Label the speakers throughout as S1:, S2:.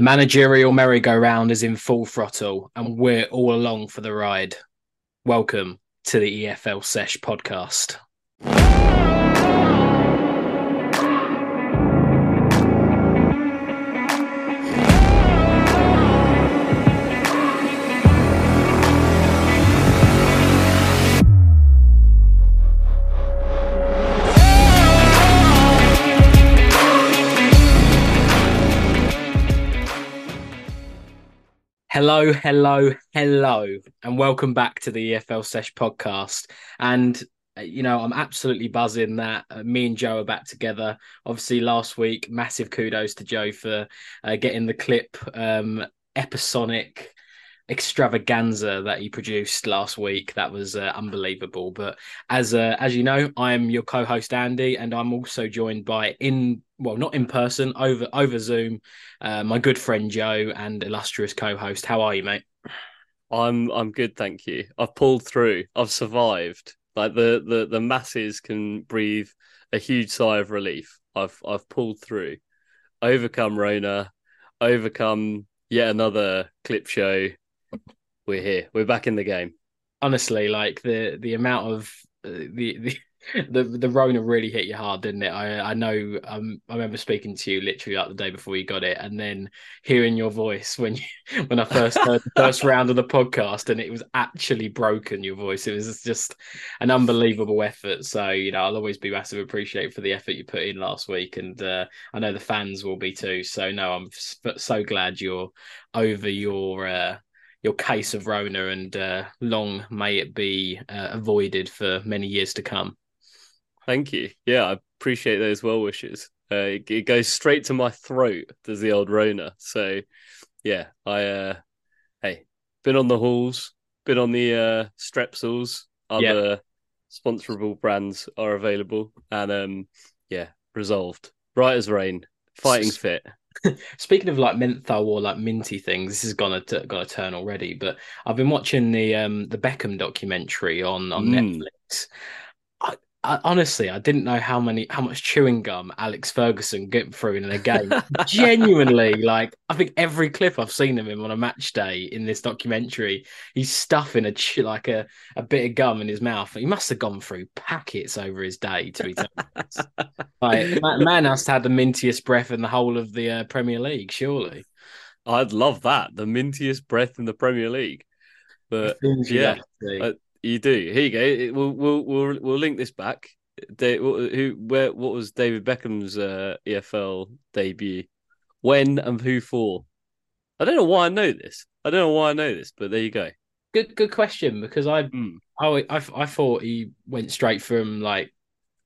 S1: The managerial merry-go-round is in full throttle, and we're all along for the ride. Welcome to the EFL Sesh podcast. Hello, hello, hello, and welcome back to the EFL Sesh podcast. And uh, you know, I'm absolutely buzzing that uh, me and Joe are back together. Obviously, last week, massive kudos to Joe for uh, getting the clip um, episonic extravaganza that he produced last week. That was uh, unbelievable. But as uh, as you know, I'm your co-host Andy, and I'm also joined by in well, not in person, over over Zoom, uh, my good friend Joe and illustrious co-host. How are you, mate?
S2: I'm I'm good, thank you. I've pulled through. I've survived. Like the the the masses can breathe a huge sigh of relief. I've I've pulled through, overcome Rona, overcome yet another clip show, we're here. We're back in the game.
S1: Honestly, like the the amount of uh, the the the the Rona really hit you hard, didn't it? I I know. Um, I remember speaking to you literally like the day before you got it, and then hearing your voice when you when I first heard the first round of the podcast, and it was actually broken. Your voice. It was just an unbelievable effort. So you know, I'll always be massive appreciate for the effort you put in last week, and uh, I know the fans will be too. So no, I'm so glad you're over your. Uh, your case of Rona, and uh, long may it be uh, avoided for many years to come.
S2: Thank you. Yeah, I appreciate those well wishes. Uh, it, it, goes straight to my throat, does the old Rona. So, yeah, I uh, hey, been on the halls, been on the uh, Strepsils. Other sponsorable brands are available, and um, yeah, resolved, right as rain, fighting fit.
S1: Speaking of like menthol or like minty things, this is gonna t- gonna turn already. But I've been watching the um the Beckham documentary on on mm. Netflix. I, I, honestly, I didn't know how many how much chewing gum Alex Ferguson get through in a game. Genuinely, like I think every clip I've seen of him on a match day in this documentary, he's stuffing a like a, a bit of gum in his mouth. He must have gone through packets over his day to be like man has to have the mintiest breath in the whole of the uh, Premier League, surely.
S2: I'd love that the mintiest breath in the Premier League, but yeah. You do. Here you go. We'll we'll we'll, we'll link this back. who where what was David Beckham's uh, EFL debut? When and who for? I don't know why I know this. I don't know why I know this, but there you go.
S1: Good good question because I mm. I, I I thought he went straight from like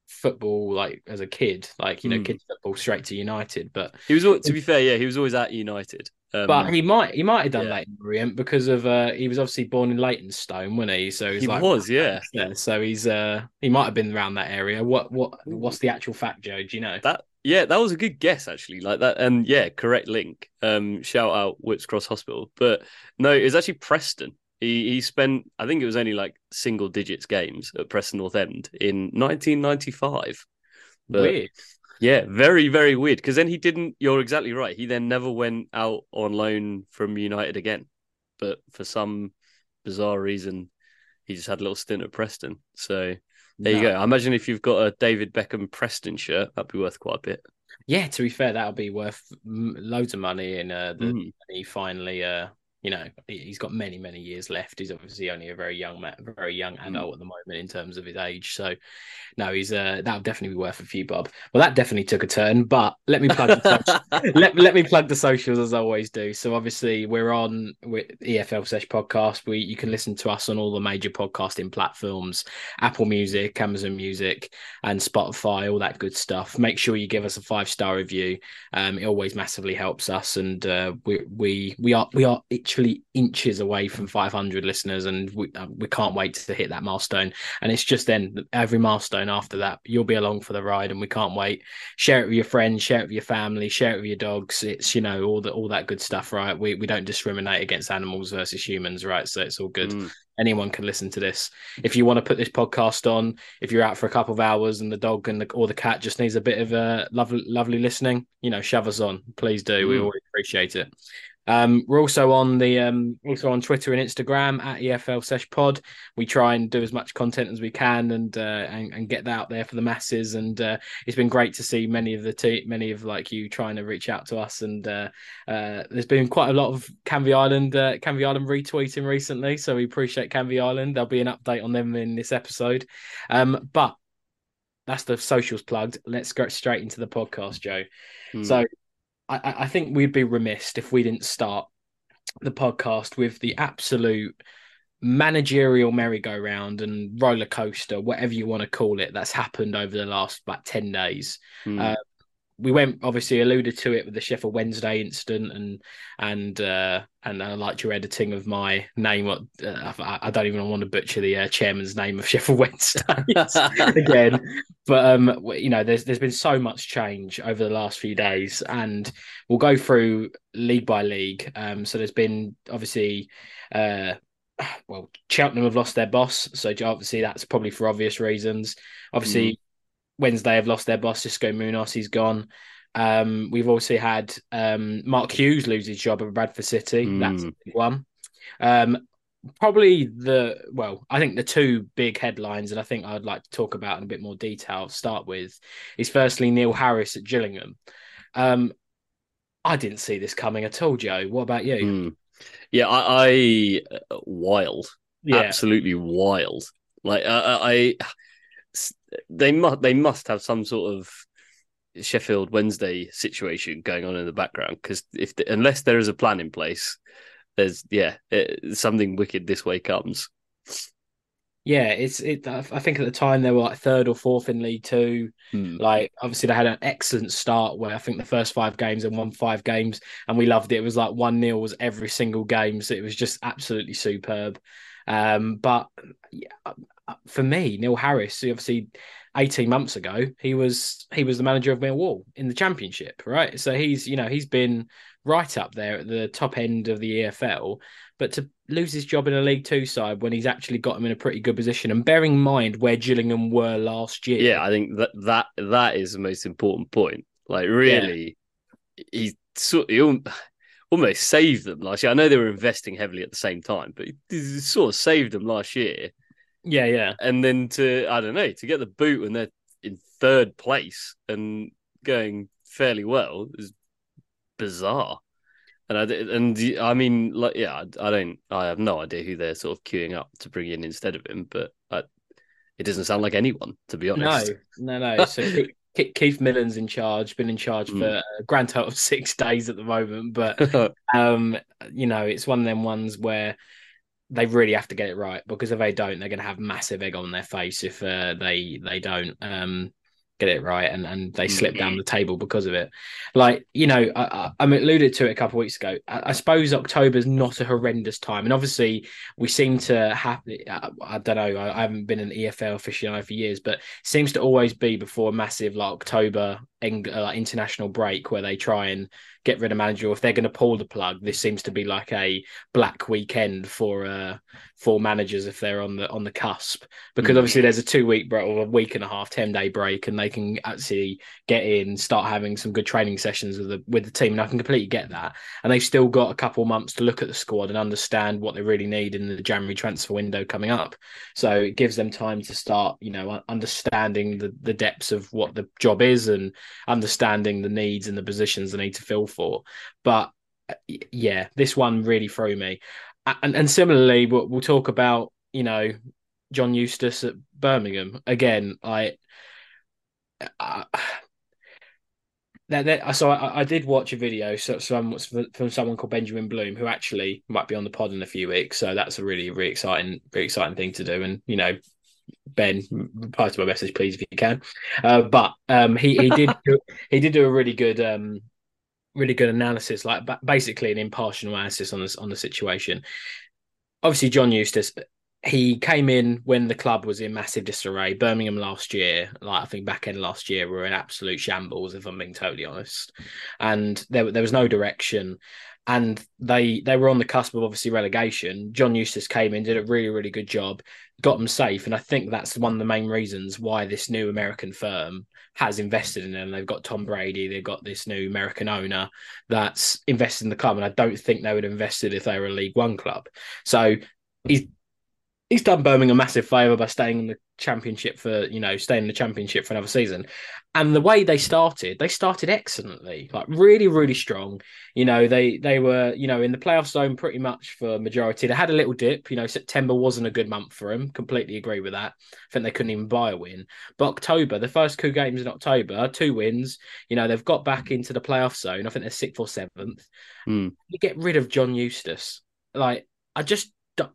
S1: football like as a kid, like you know, mm. kids football straight to United. But
S2: he was to be fair, yeah, he was always at United.
S1: Um, but he might he might have done yeah. Leyton Orient because of uh, he was obviously born in Leytonstone, wasn't he? So he's
S2: he
S1: like,
S2: was, yeah.
S1: yeah. So he's uh he might have been around that area. What what what's the actual fact, Joe? Do you know
S2: that? Yeah, that was a good guess actually. Like that, and yeah, correct link. Um, shout out Whipps Cross Hospital, but no, it was actually Preston. He he spent I think it was only like single digits games at Preston North End in 1995.
S1: But, Weird.
S2: Yeah, very, very weird. Because then he didn't. You're exactly right. He then never went out on loan from United again. But for some bizarre reason, he just had a little stint at Preston. So there no. you go. I imagine if you've got a David Beckham Preston shirt, that'd be worth quite a bit.
S1: Yeah, to be fair, that'll be worth loads of money. And uh, the, mm. he finally uh, you know he's got many many years left. He's obviously only a very young man very young mm. adult mm. at the moment in terms of his age. So no he's uh that'll definitely be worth a few bob. Well that definitely took a turn but let me plug the let, let me plug the socials as i always do. So obviously we're on with efl sesh podcast. We you can listen to us on all the major podcasting platforms apple music amazon music and spotify all that good stuff. Make sure you give us a five star review. Um it always massively helps us and uh we we we are we are itching literally inches away from 500 listeners, and we uh, we can't wait to hit that milestone. And it's just then every milestone after that, you'll be along for the ride, and we can't wait. Share it with your friends, share it with your family, share it with your dogs. It's you know all the all that good stuff, right? We we don't discriminate against animals versus humans, right? So it's all good. Mm anyone can listen to this. If you want to put this podcast on, if you're out for a couple of hours and the dog and the, or the cat just needs a bit of a lovely, lovely listening, you know, shove us on. Please do. Mm. We always appreciate it. Um, we're also on the um, also on Twitter and Instagram at EFL Sesh Pod. We try and do as much content as we can and uh, and, and get that out there for the masses. And uh, it's been great to see many of the te- many of like you trying to reach out to us. And uh, uh there's been quite a lot of Canvey Island uh, Canvey Island retweeting recently, so we appreciate Canvey Island. There'll be an update on them in this episode. Um, but that's the socials plugged. Let's go straight into the podcast, Joe. Mm. So I, I think we'd be remiss if we didn't start the podcast with the absolute managerial merry-go-round and roller coaster, whatever you want to call it, that's happened over the last about ten days. Mm. Uh, we went obviously alluded to it with the Sheffield Wednesday incident and and uh, and I liked your editing of my name. Uh, I, I don't even want to butcher the uh, chairman's name of Sheffield Wednesday again, but um, you know, there's there's been so much change over the last few days, and we'll go through league by league. Um, so there's been obviously. Uh, well, Cheltenham have lost their boss, so obviously that's probably for obvious reasons. Obviously, mm. Wednesday have lost their boss, Xisco Munoz, he's gone. Um, we've also had um, Mark Hughes lose his job at Bradford City. Mm. That's one. Um, probably the well, I think the two big headlines, and I think I'd like to talk about in a bit more detail. Start with is firstly Neil Harris at Gillingham. Um, I didn't see this coming at all, Joe. What about you?
S2: Mm. Yeah, I, I uh, wild, yeah. absolutely wild. Like I, I they must they must have some sort of Sheffield Wednesday situation going on in the background because if the, unless there is a plan in place, there's yeah it, something wicked this way comes.
S1: Yeah, it's it. I think at the time they were like third or fourth in League Two. Hmm. Like obviously they had an excellent start where I think the first five games and won five games, and we loved it. It was like one 0 was every single game, so it was just absolutely superb. Um, but yeah, for me, Neil Harris, obviously 18 months ago, he was he was the manager of Millwall in the championship, right? So he's, you know, he's been right up there at the top end of the EFL. But to lose his job in a League Two side when he's actually got him in a pretty good position, and bearing in mind where Gillingham were last year.
S2: Yeah, I think that that that is the most important point. Like, really, yeah. he sort he almost saved them last year. I know they were investing heavily at the same time, but he sort of saved them last year
S1: yeah, yeah.
S2: And then to I don't know to get the boot when they're in third place and going fairly well is bizarre. And I and I mean, like, yeah, I, I don't, I have no idea who they're sort of queuing up to bring in instead of him, but I, it doesn't sound like anyone, to be honest.
S1: No, no, no. So Keith Millen's in charge, been in charge mm. for a grand total of six days at the moment, but um, you know, it's one of them ones where they really have to get it right because if they don't, they're going to have massive egg on their face if uh, they they don't um, get it right and, and they slip mm-hmm. down the table because of it. Like you know, I, I, I alluded to it a couple of weeks ago. I, I suppose October's not a horrendous time, and obviously we seem to have. I, I don't know. I, haven't been an EFL aficionado for years, but seems to always be before a massive like October uh, international break where they try and get rid of manager, or if they're going to pull the plug, this seems to be like a black weekend for uh, for managers if they're on the on the cusp. Because mm obviously there's a two week break or a week and a half, ten day break, and they can actually get in, start having some good training sessions with the with the team. And I can completely get that. And they've still got a couple months to look at the squad and understand what they really need in the January transfer window coming up. So it gives them time to start, you know, understanding the the depths of what the job is and understanding the needs and the positions they need to fill for. But yeah, this one really threw me. And, and similarly, we'll, we'll talk about you know John Eustace at Birmingham again. I. Uh, that, that, so I, I, did watch a video so, some, from someone called Benjamin Bloom who actually might be on the pod in a few weeks. So that's a really really exciting really exciting thing to do. And you know Ben, reply to my message, please, if you can. Uh, but um, he he did he did do a really good um, really good analysis, like basically an impartial analysis on this on the situation. Obviously, John Eustace, he came in when the club was in massive disarray. Birmingham last year, like I think back end last year, were in absolute shambles, if I'm being totally honest. And there there was no direction and they they were on the cusp of obviously relegation. John Eustace came in, did a really really good job, got them safe, and I think that's one of the main reasons why this new American firm has invested in them. They've got Tom Brady, they've got this new American owner that's invested in the club, and I don't think they would have invested if they were a League One club. So he's he's done Birmingham a massive favour by staying in the championship for you know staying in the championship for another season and the way they started they started excellently like really really strong. You know they they were you know in the playoff zone pretty much for majority. They had a little dip you know september wasn't a good month for them completely agree with that. I think they couldn't even buy a win. But october the first two games in october two wins you know they've got back into the playoff zone. I think they're sixth or seventh.
S2: Mm.
S1: you get rid of john eustace. Like i just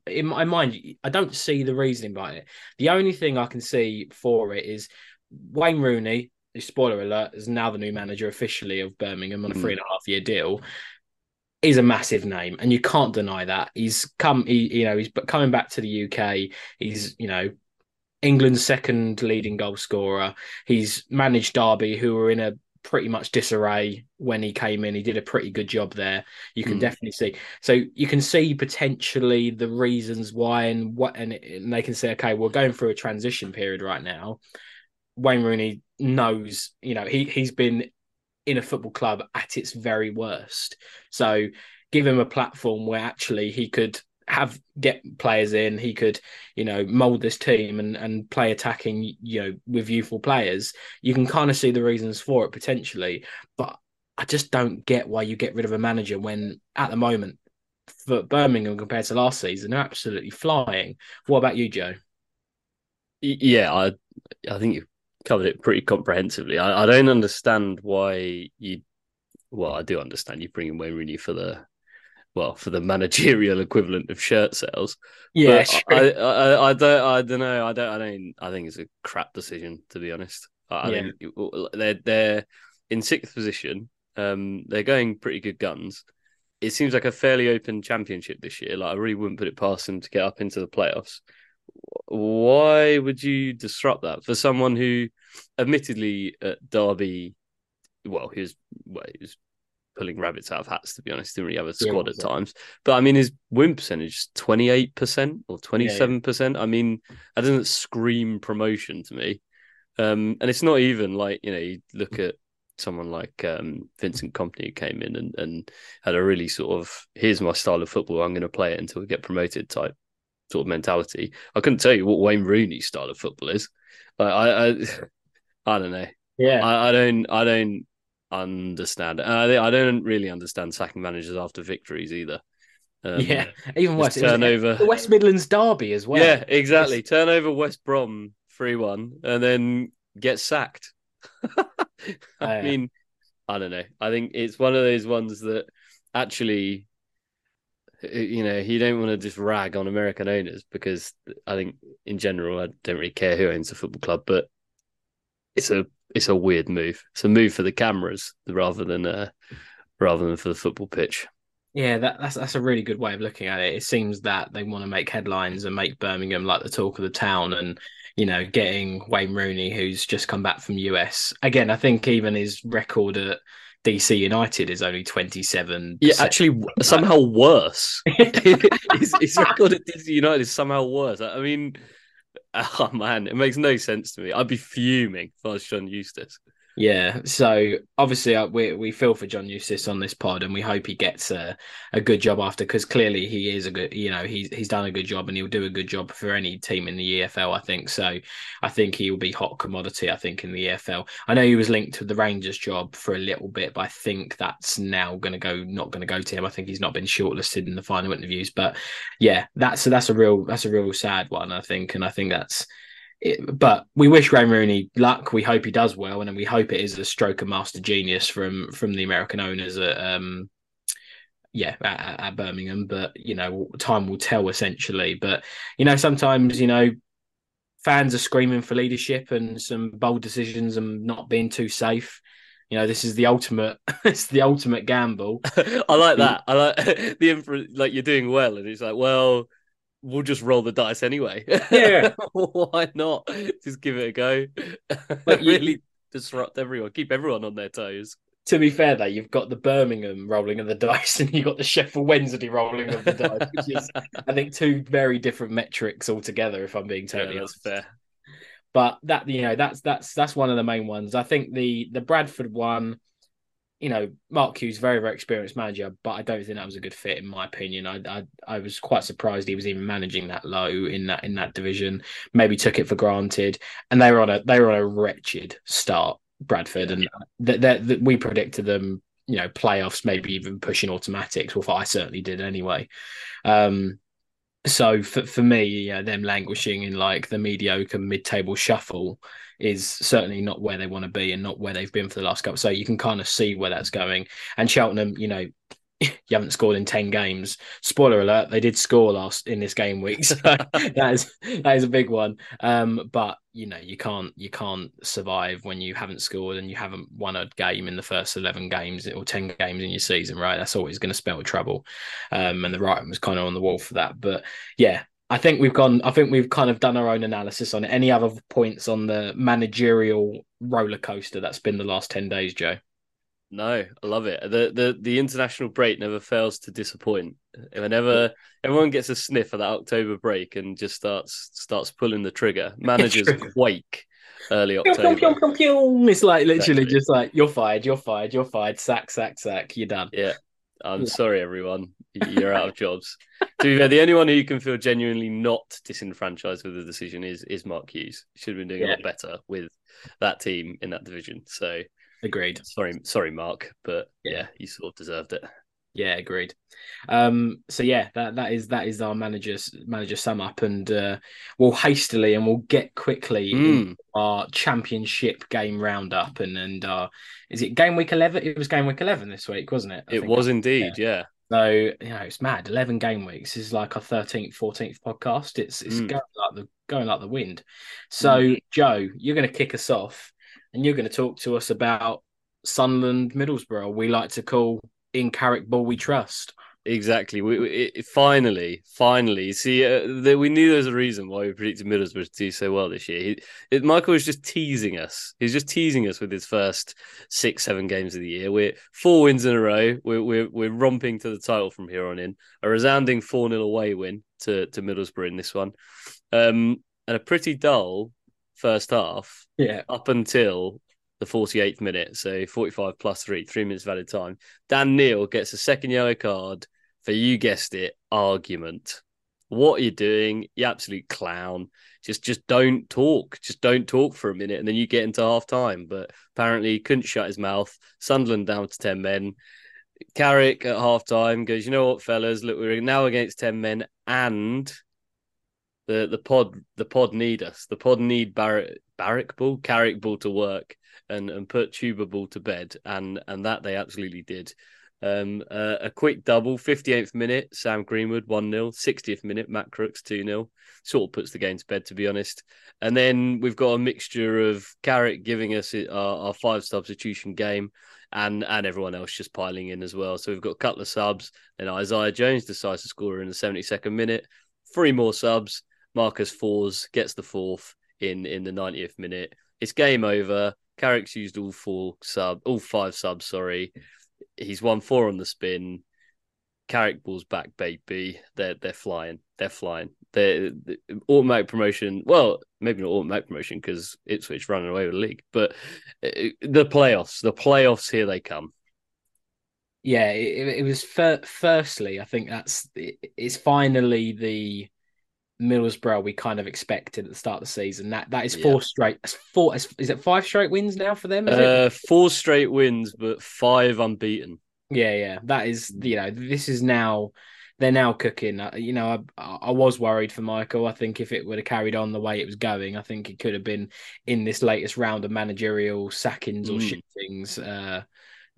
S1: in my mind, I don't see the reasoning behind it. The only thing I can see for it is Wayne Rooney, spoiler alert, is now the new manager officially of Birmingham on a mm. three and a half year deal. Is a massive name, and you can't deny that. He's come, he, you know, he's but coming back to the UK. He's, you know, England's second leading goal scorer. He's managed Derby, who were in a pretty much disarray when he came in. He did a pretty good job there. You can mm. definitely see. So you can see potentially the reasons why and what, and, and they can say, okay, we're going through a transition period right now. Wayne Rooney knows, you know, he he's been in a football club at its very worst. So give him a platform where actually he could have get players in. He could, you know, mold this team and and play attacking, you know, with youthful players. You can kind of see the reasons for it potentially, but I just don't get why you get rid of a manager when at the moment for Birmingham compared to last season, they're absolutely flying. What about you, Joe?
S2: Yeah, I I think covered it pretty comprehensively. I, I don't understand why you. Well, I do understand you bringing Wayne Rooney for the well for the managerial equivalent of shirt sales.
S1: Yeah,
S2: I, I, I, don't I don't know I don't I don't I think it's a crap decision to be honest. I yeah. think they're they're in sixth position. Um, they're going pretty good guns. It seems like a fairly open championship this year. Like I really wouldn't put it past them to get up into the playoffs. Why would you disrupt that for someone who, admittedly, at Derby, well, he was well, he was pulling rabbits out of hats. To be honest, didn't really have a squad yeah, at times. But I mean, his win percentage is twenty eight percent or twenty seven percent. I mean, that doesn't scream promotion to me. Um, and it's not even like you know you look at someone like um, Vincent Kompany who came in and, and had a really sort of here's my style of football. I'm going to play it until we get promoted type sort of mentality. I couldn't tell you what Wayne Rooney's style of football is. Like, I, I I don't know.
S1: Yeah,
S2: I, I don't I don't understand. I, I don't really understand sacking managers after victories either.
S1: Um, yeah, even worse. Turnover the West Midlands derby as well.
S2: Yeah, exactly. It's... Turnover West Brom three one, and then get sacked. I mean, I don't know. I think it's one of those ones that actually, you know, you don't want to just rag on American owners because I think in general I don't really care who owns a football club, but it's a it's a weird move. It's a move for the cameras rather than uh, rather than for the football pitch.
S1: Yeah, that, that's that's a really good way of looking at it. It seems that they want to make headlines and make Birmingham like the talk of the town, and you know, getting Wayne Rooney, who's just come back from US. Again, I think even his record at DC United is only 27.
S2: Yeah, actually, somehow worse. his, his record at DC United is somehow worse. I mean, Oh man, it makes no sense to me. I'd be fuming if I was John Eustace.
S1: Yeah, so obviously uh, we we feel for John Eustace on this pod, and we hope he gets a, a good job after because clearly he is a good, you know, he's he's done a good job and he'll do a good job for any team in the EFL. I think so. I think he will be hot commodity. I think in the EFL. I know he was linked to the Rangers job for a little bit, but I think that's now going to go not going to go to him. I think he's not been shortlisted in the final interviews, but yeah, that's that's a real that's a real sad one. I think, and I think that's it, but we wish Wayne Rooney luck. We hope he does well, and we hope it is a stroke of master genius from from the American owners at um, yeah at, at, Birmingham. But you know, time will tell essentially. But you know, sometimes you know fans are screaming for leadership and some bold decisions and not being too safe. You know, this is the ultimate. it's the ultimate gamble.
S2: I like that. I like the inference. Like you're doing well, and it's like, well, we'll just roll the dice anyway.
S1: Yeah.
S2: Why not? Just give it a go.
S1: But you-
S2: really disrupt everyone. Keep everyone on their toes.
S1: To be fair, though, you've got the Birmingham rolling of the dice, and you've got the Sheffield Wednesday rolling of the dice, which is, I think, two very different metrics altogether. If I'm being totally
S2: yeah,
S1: honest.
S2: that's fair.
S1: but that you know that's that's that's one of the main ones. I think the the Bradford one, you know, Mark Hughes very very experienced manager, but I don't think that was a good fit in my opinion. I I, I was quite surprised he was even managing that low in that in that division. Maybe took it for granted, and they were on a they were on a wretched start. Bradford and that that that we predicted them. You know, playoffs, maybe even pushing automatics. Well, I certainly did anyway. Um, so for for me, yeah, them languishing in like the mediocre mid-table shuffle is certainly not where they want to be and not where they've been for the last couple. So you can kind of see where that's going. And Cheltenham, you know, you haven't scored in ten games. Spoiler alert: they did score last in this game week, so that is that is a big one. Um, but you know, you can't you can't survive when you haven't scored and you haven't won a game in the first eleven games or ten games in your season, right? That's always going to spell trouble. Um, and the writing was kind of on the wall for that. But yeah, I think we've gone. I think we've kind of done our own analysis on it. Any other points on the managerial roller coaster that's been the last ten days, Joe?
S2: No, I love it. The the the international break never fails to disappoint. Whenever everyone gets a sniff of that October break and just starts starts pulling the trigger, managers quake early October.
S1: It's like literally
S2: Exactly.
S1: just like you're fired, you're fired, you're fired. Sack, sack, sack. You're done.
S2: Yeah. I'm
S1: Yeah.
S2: sorry, everyone. You're out of jobs. to be fair, the only one who you can feel genuinely not disenfranchised with the decision is is Mark Hughes. Should have been doing a lot better with that team in that division. So
S1: Agreed.
S2: sorry, sorry, Mark, but
S1: Yeah.
S2: yeah, you sort of deserved it.
S1: Yeah, agreed. Um, so yeah, that that is that is our manager's manager sum up, and uh, we'll hastily and we'll get quickly
S2: Mm.
S1: our championship game roundup, and and uh, is it game week eleven? It was game week eleven this week, wasn't it? I
S2: It was indeed, yeah.
S1: So you know, it's mad. Eleven game weeks is like our thirteenth, fourteenth podcast. It's it's
S2: Mm.
S1: going like the going like the wind. So Joe, you're going to kick us off, and you're going to talk to us about Sunderland Middlesbrough. We like to call in Carrick Ball we trust.
S2: Exactly. We, we it, finally, finally, see, uh, the, we knew there was a reason why we predicted Middlesbrough to do so well this year. He, it, Michael was just teasing us. He's just teasing us with his first six, seven games of the year. We're four wins in a row. We're we're, we're romping to the title from here on in. A resounding four 0 away win to to Middlesbrough in this one, um, and a pretty dull first half
S1: Yeah,
S2: up until the 48th minute. So 45 plus three, three minutes of added time. Dan Neil gets a second yellow card for, you guessed it, argument. What are you doing? You absolute clown. Just just don't talk. Just don't talk for a minute and then you get into half time. But apparently he couldn't shut his mouth. Sunderland down to 10 men. Carrick at half time goes, you know what, fellas, look, we're now against 10 men and the the pod the pod need us. The pod need Barrett Barrick Ball, Carrick Ball to work and and put Tuba Ball to bed, and and that they absolutely did. Um, uh, a quick double, 58th minute, Sam Greenwood 1 0, 60th minute, Matt Crooks 2 0. Sort of puts the game to bed, to be honest. And then we've got a mixture of Carrick giving us our, our five substitution game and and everyone else just piling in as well. So we've got a couple of subs. Then Isaiah Jones decides to score in the 72nd minute. Three more subs. Marcus Forss gets the fourth in in the 90th minute. It's game over. Carrick's used all four sub, all five subs. Sorry, he's won four on the spin. Carrick balls back, baby. They're they're flying. They're flying. They're, the automatic promotion. Well, maybe not automatic promotion because Ipswich running away with the league, but uh, the playoffs. The playoffs here they come.
S1: yeah. It, it was fir- firstly, I think that's it's finally the Middlesbrough we kind of expected at the start of the season. That that is
S2: Yeah.
S1: four straight. That's four. Is is it five straight wins now for them? Is it?
S2: Uh, four straight wins, but five unbeaten.
S1: Yeah, yeah, that is you know this is now they're now cooking. Uh, You know, I I was worried for Michael. I think if it would have carried on the way it was going, I think it could have been in this latest round of managerial sackings or
S2: Mm.
S1: shiftings. Uh,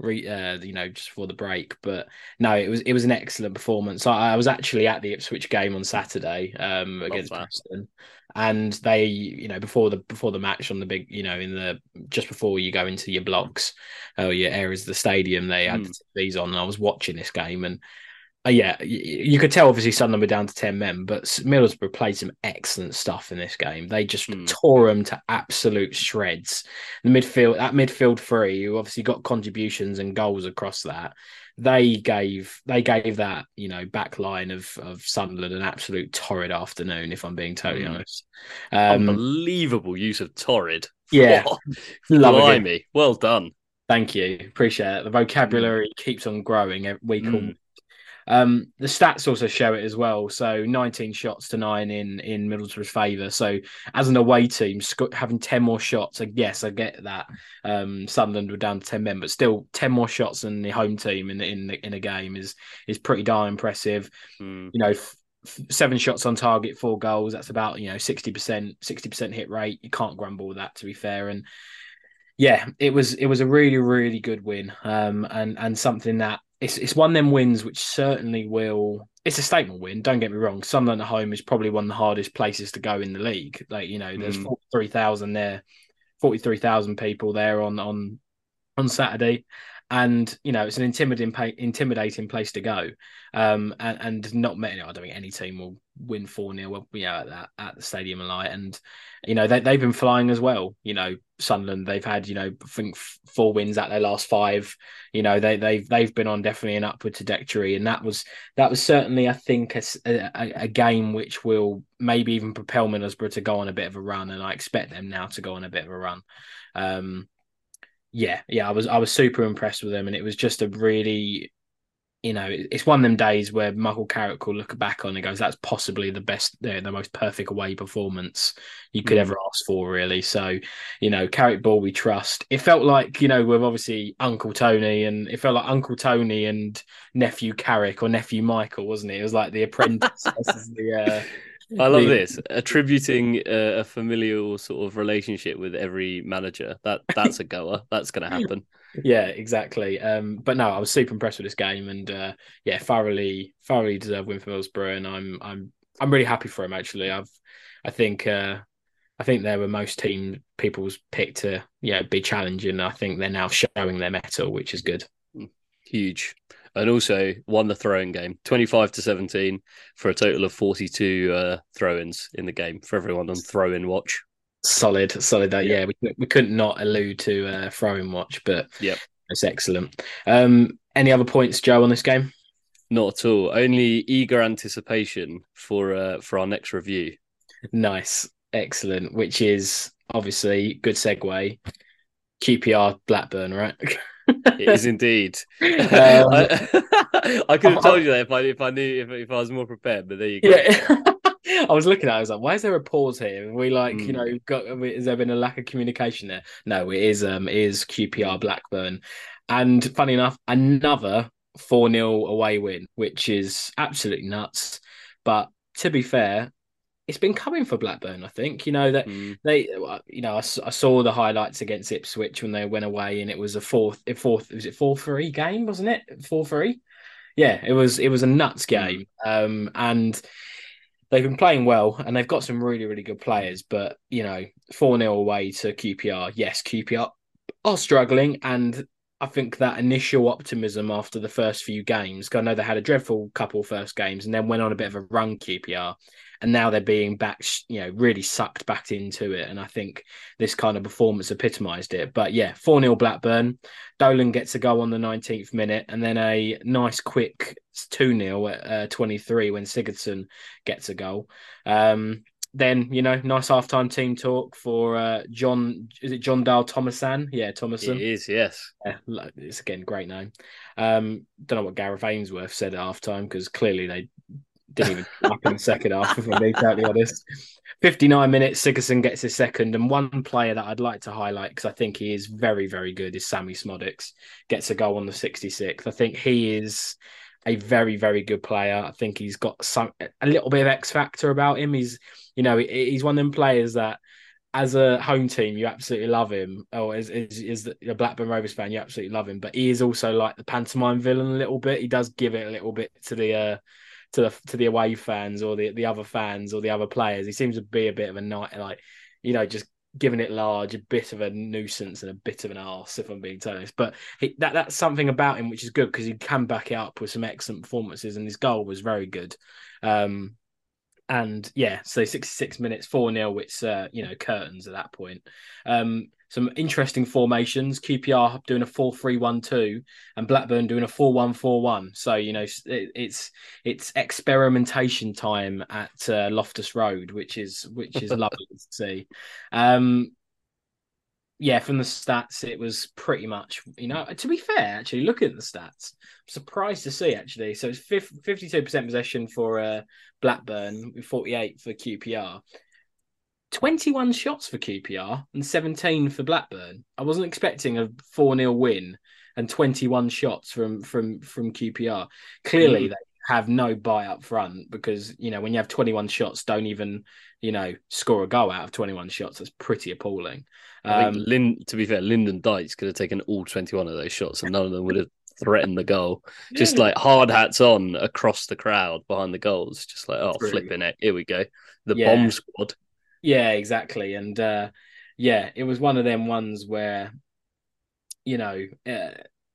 S1: re, uh, you know, just before the break. But no, it was it was an excellent performance. I, I was actually at the Ipswich game on Saturday um, against Preston, and they, you know, before the before the match on the big, you know, in the just before you go into your blocks or uh, your areas of the stadium, they had mm. these on, and I was watching this game and uh, yeah, you, you, could tell obviously Sunderland were down to 10 men, but Middlesbrough played some excellent stuff in this game. They just mm. tore them to absolute shreds. The midfield, that midfield three, you obviously got contributions and goals across that, they gave they gave that, you know, back line of, of Sunderland an absolute torrid afternoon, if I'm being totally mm. honest.
S2: Um, Unbelievable use of torrid.
S1: Yeah.
S2: Blimey. Well done.
S1: Thank you. Appreciate it. The vocabulary mm. keeps on growing every week mm. on um, the stats also show it as well. So 19 shots to nine in in Middlesbrough's favour. So as an away team, having 10 more shots, I guess I get that. Um, Sunderland were down to 10 men, but still 10 more shots than the home team in in in a game is is pretty darn impressive. Mm. You know. F- seven shots on target, four goals. That's about you know sixty percent, sixty percent hit rate. You can't grumble with that, to be fair. And yeah, it was it was a really really good win, um, and and something that it's it's one of them wins which certainly will. It's a statement win. Don't get me wrong. Sunderland at home is probably one of the hardest places to go in the league. Like you know, there's mm. forty three thousand there, forty three thousand people there on on on Saturday, and you know it's an intimidating intimidating place to go. Um, and, and not many. I don't think any team will win four nil. 0 Yeah, at that at the Stadium of Light, and you know they they've been flying as well. You know Sunderland they've had you know I think four wins at their last five. You know they they've they've been on definitely an upward trajectory, and that was that was certainly I think a, a, a game which will maybe even propel Middlesbrough to go on a bit of a run, and I expect them now to go on a bit of a run. Um, yeah, yeah, I was I was super impressed with him, and it was just a really you know, it's one of them days where Michael Carrick will look back on and goes, "That's possibly the best, the, the most perfect away performance you could mm. ever ask for, really." So, you know, Carrick ball we trust. It felt like you know, with obviously Uncle Tony, and it felt like Uncle Tony and nephew Carrick or nephew Michael, wasn't it? It was like the apprentice. the, uh,
S2: I love this attributing a, a familial sort of relationship with every manager. That that's a goer. that's going to happen
S1: yeah, exactly. Um, but no, I was super impressed with this game, and uh, yeah, thoroughly, thoroughly deserved win for Middlesbrough, and I'm, I'm, I'm really happy for him. Actually, I've, I think, uh, I think they were most team people's pick to, yeah, be challenging. I think they're now showing their mettle, which is good.
S2: Huge, and also won the throwing game, twenty-five to seventeen, for a total of forty-two uh, throw-ins in the game for everyone on throw-in watch.
S1: Solid, solid. That yeah, yeah we we couldn't not allude to uh, throwing watch, but
S2: yeah,
S1: it's excellent. Um, any other points, Joe, on this game?
S2: Not at all. Only eager anticipation for uh, for our next review.
S1: Nice, excellent. Which is obviously good segue. QPR Blackburn, right?
S2: it is indeed. Um, I, I, could have told you that if I if I knew if, if I was more prepared, but there you go.
S1: Yeah. I was looking at it, I was like, why is there a pause here? Are we like, mm. you hmm. know, got has there been a lack of communication there? No, it is um it is QPR Blackburn. And funny enough, another 4 0 away win, which is absolutely nuts. But to be fair, it's been coming for Blackburn. I think you know that mm. they, you know, I, I, saw the highlights against Ipswich when they went away, and it was a fourth, a fourth, was it four three game, wasn't it? Four three, yeah, it was. It was a nuts hmm. game, mm. um, and they've been playing well and they've got some really, really good players. But, you know, 4 0 away to QPR. Yes, QPR are struggling. And I think that initial optimism after the first few games, I know they had a dreadful couple first games and then went on a bit of a run, QPR and now they're being back, you know, really sucked back into it. And I think this kind of performance epitomised it. But yeah, 4 0 Blackburn. Dolan gets a goal on the 19th minute, and then a nice quick 2 0 at uh, 23 when Sigurdsson gets a goal. Um, then you know, nice halftime team talk for uh, Jon. Is it Jon Dahl Tomasson? Yeah, Tomasson.
S2: It is. Yes.
S1: Yeah, it's again great name. Um, don't know what Gareth Ainsworth said at halftime because clearly they didn't even up in the second half, if I'm being totally honest. 59 minutes, Sigurdsson gets his second. And one player that I'd like to highlight, because I think he is very, very good, is Sammy Szmodics. Gets a goal on the 66th. I think he is a very, very good player. I think he's got some a little bit of X factor about him. He's, you know, he's one of them players that as a home team, you absolutely love him. Or as, as, as a Blackburn Rovers fan, you absolutely love him. But he is also like the pantomime villain a little bit. He does give it a little bit to the uh, to the to the away fans or the the other fans or the other players. He seems to be a bit of a night like you know just giving it large, a bit of a nuisance and a bit of an arse, if I'm being honest. But he, that that's something about him which is good because he can back it up with some excellent performances, and his goal was very good. Um, and yeah, so 66 minutes, 4 0, which, uh, you know, curtains at that point. Um, some interesting formations. QPR doing a 4 3 1 2 and Blackburn doing a 4 1 4 1. So, you know, it, it's it's experimentation time at uh, Loftus Road, which is which is lovely to see. Um, yeah, from the stats, it was pretty much, you know, to be fair, actually, looking at the stats, I'm surprised to see actually. So it's 52% possession for uh, Blackburn, 48 for QPR. 21 shots for QPR and 17 for Blackburn. I wasn't expecting a 4 0 win and 21 shots from from from QPR. Clearly, mm. they have no buy up front because you know when you have 21 shots, don't even you know score a goal out of 21 shots. That's pretty appalling.
S2: Um, Lynn, to be fair, Lyndon Dykes could have taken all 21 of those shots, and none of them would have threatened the goal. Just like hard hats on across the crowd behind the goals. Just like oh, True. flipping it. Here we go. The yeah. bomb squad.
S1: Yeah, exactly. And uh, yeah, it was one of them ones where you know. Uh,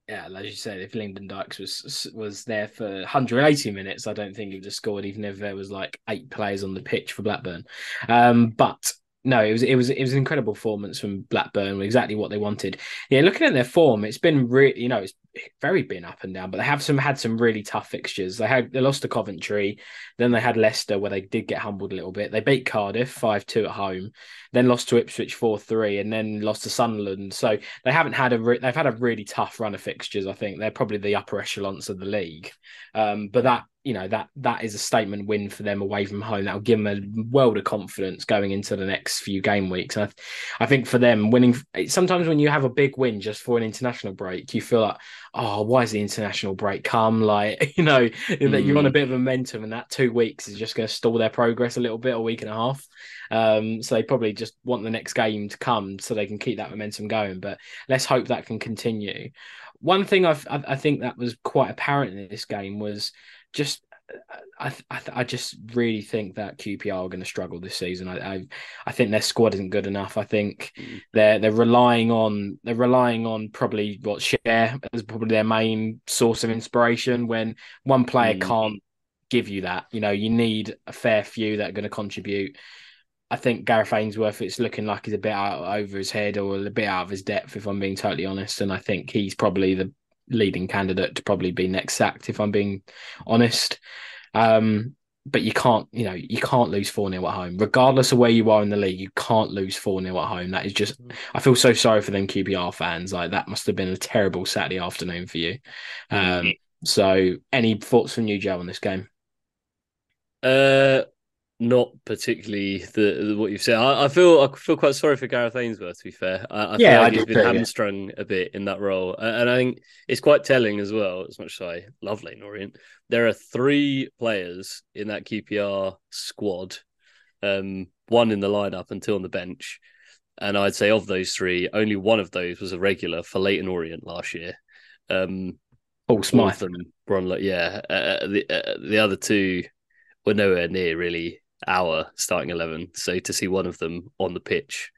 S1: yeah, as you said, if Lyndon Dykes was was there for 180 minutes, I don't think he would have scored, even if there was like eight players on the pitch for Blackburn. Um, but no, it was it was it was an incredible performance from Blackburn, exactly what they wanted. Yeah, looking at their form, it's been really you know it's very been up and down, but they have some had some really tough fixtures. They had they lost to Coventry, then they had Leicester where they did get humbled a little bit. They beat Cardiff five two at home, then lost to Ipswich four three, and then lost to Sunderland. So they haven't had a re- they've had a really tough run of fixtures. I think they're probably the upper echelons of the league, um, but that you know that that is a statement win for them away from home. That'll give them a world of confidence going into the next few game weeks. And I, I think for them, winning sometimes when you have a big win just for an international break, you feel like, oh, why is the international break come? Like you know mm. that you're on a mm. bit of momentum, and that two weeks is just going to stall their progress a little bit, a week and a half. Um, so they probably just want the next game to come so they can keep that momentum going. But let's hope that can continue. One thing I've, I, I think that was quite apparent in this game was just I, I, I just really think that QPR are going to struggle this season. I, I, I think their squad isn't good enough. I think mm. they're they're relying on they're relying on probably what Chair as probably their main source of inspiration. When one player mm. can't give you that, you know, you need a fair few that are going to contribute. I think Gareth Ainsworth, it's looking like he's a bit out over his head or a bit out of his depth, if I'm being totally honest. And I think he's probably the leading candidate to probably be next sacked, if I'm being honest. Um, but you can't, you know, you can't lose 4 0 at home. Regardless of where you are in the league, you can't lose 4 0 at home. That is just, I feel so sorry for them QPR fans. Like, that must have been a terrible Saturday afternoon for you. Um, so, any thoughts from you, Joe, on this game?
S2: Uh, not particularly the, the, what you've said. I, I, feel I feel quite sorry for Gareth Ainsworth. To be fair, I, I yeah, feel like he's been hamstrung yeah. a bit in that role, and I think it's quite telling as well. As much as I love Leyton Orient, there are three players in that QPR squad, um, one in the lineup and two on the bench, and I'd say of those three, only one of those was a regular for Leyton Orient last year. Um,
S1: Paul Smyth
S2: and Bronler, yeah. Uh, uh, the uh, the other two were nowhere near really our starting 11. So to see one of them on the pitch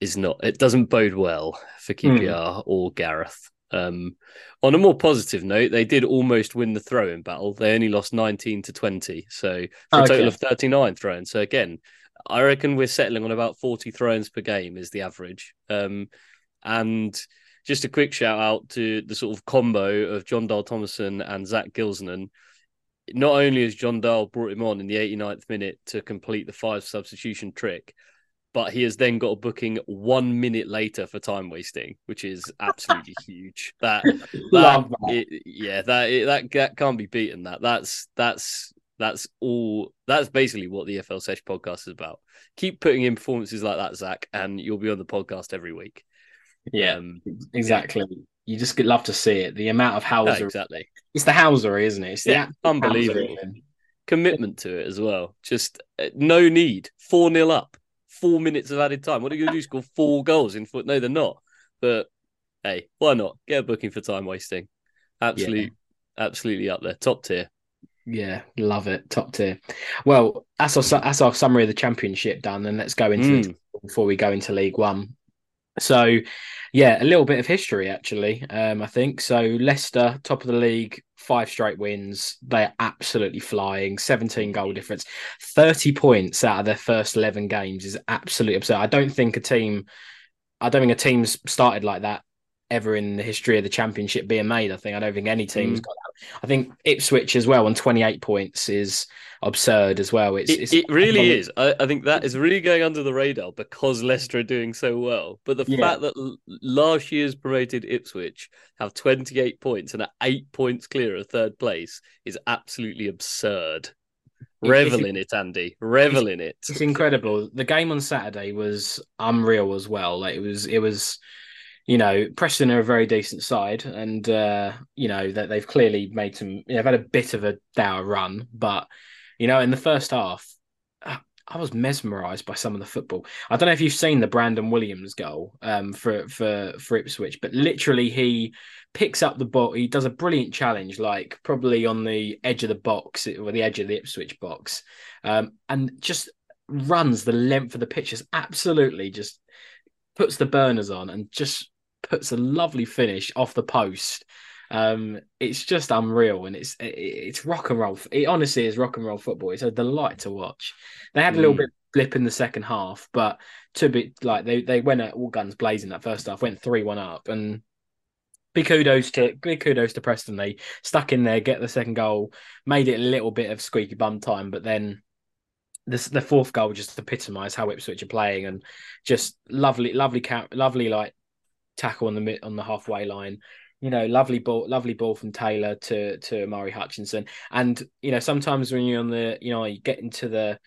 S2: is not, it doesn't bode well for QPR mm. or Gareth. Um, on a more positive note, they did almost win the throw in battle. They only lost 19 to 20. So for a total of 39 throws. So again, I reckon we're settling on about 40 throws per game is the average. Um, and just a quick shout out to the sort of combo of Jon Dahl Tomasson and Zak Gilsenan not only has Jon Dahl brought him on in the 89th minute to complete the five substitution trick, but he has then got a booking one minute later for time wasting, which is absolutely huge. That, that, that. It, yeah, that, it, that that can't be beaten. That that's that's that's all. That's basically what the EFL Sesh podcast is about. Keep putting in performances like that, Zak, and you'll be on the podcast every week.
S1: Yeah, um, exactly. You just love to see it. The amount of housery.
S2: exactly.
S1: It's the housery, isn't it? It's
S2: yeah, unbelievable. Commitment to it as well. Just uh, no need. 4 0 up. four minutes of added time. What are you going to do? Score four goals in foot? No, they're not. But hey, why not? Get a booking for time wasting. Absolutely, yeah. absolutely up there, top tier.
S1: Yeah, love it, top tier. Well, that's our that's our summary of the championship done, and let's go into mm. before we go into League One. So, yeah, a little bit of history actually. Um, I think so. Leicester, top of the league, five straight wins. They're absolutely flying. Seventeen goal difference, thirty points out of their first eleven games is absolutely absurd. I don't think a team, I don't think a team's started like that ever in the history of the championship being made. I think I don't think any team's mm. got that. I think Ipswich as well on 28 points is absurd as well. It's
S2: it,
S1: it's
S2: it really is. I, I, think that is really going under the radar because Leicester are doing so well. But the yeah. fact that last year's promoted Ipswich have 28 points and are eight points clear of third place is absolutely absurd. Revel in it, Andy. Revel in it.
S1: It's incredible. The game on Saturday was unreal as well. Like it was, it was you know, Preston are a very decent side, and uh, you know that they've clearly made some. You know, they've had a bit of a dour run, but you know, in the first half, uh, I was mesmerised by some of the football. I don't know if you've seen the Brandon Williams goal um, for for for Ipswich, but literally he picks up the ball. He does a brilliant challenge, like probably on the edge of the box or the edge of the Ipswich box, um, and just runs the length of the pitch. Just absolutely just puts the burners on and just puts a lovely finish off the post. Um, it's just unreal, and it's it's rock and roll. It honestly is rock and roll football. It's a delight to watch. They had a little mm. bit blip in the second half, but to be like they they went at all guns blazing that first half, went three one up, and big kudos to big kudos to Preston. They stuck in there, get the second goal, made it a little bit of squeaky bum time, but then the the fourth goal just epitomised how Ipswich are playing, and just lovely, lovely, lovely like tackle on the mid on the halfway line. You know, lovely ball, lovely ball from Taylor to to Omari Hutchinson. And you know, sometimes when you're on the, you know, you get into the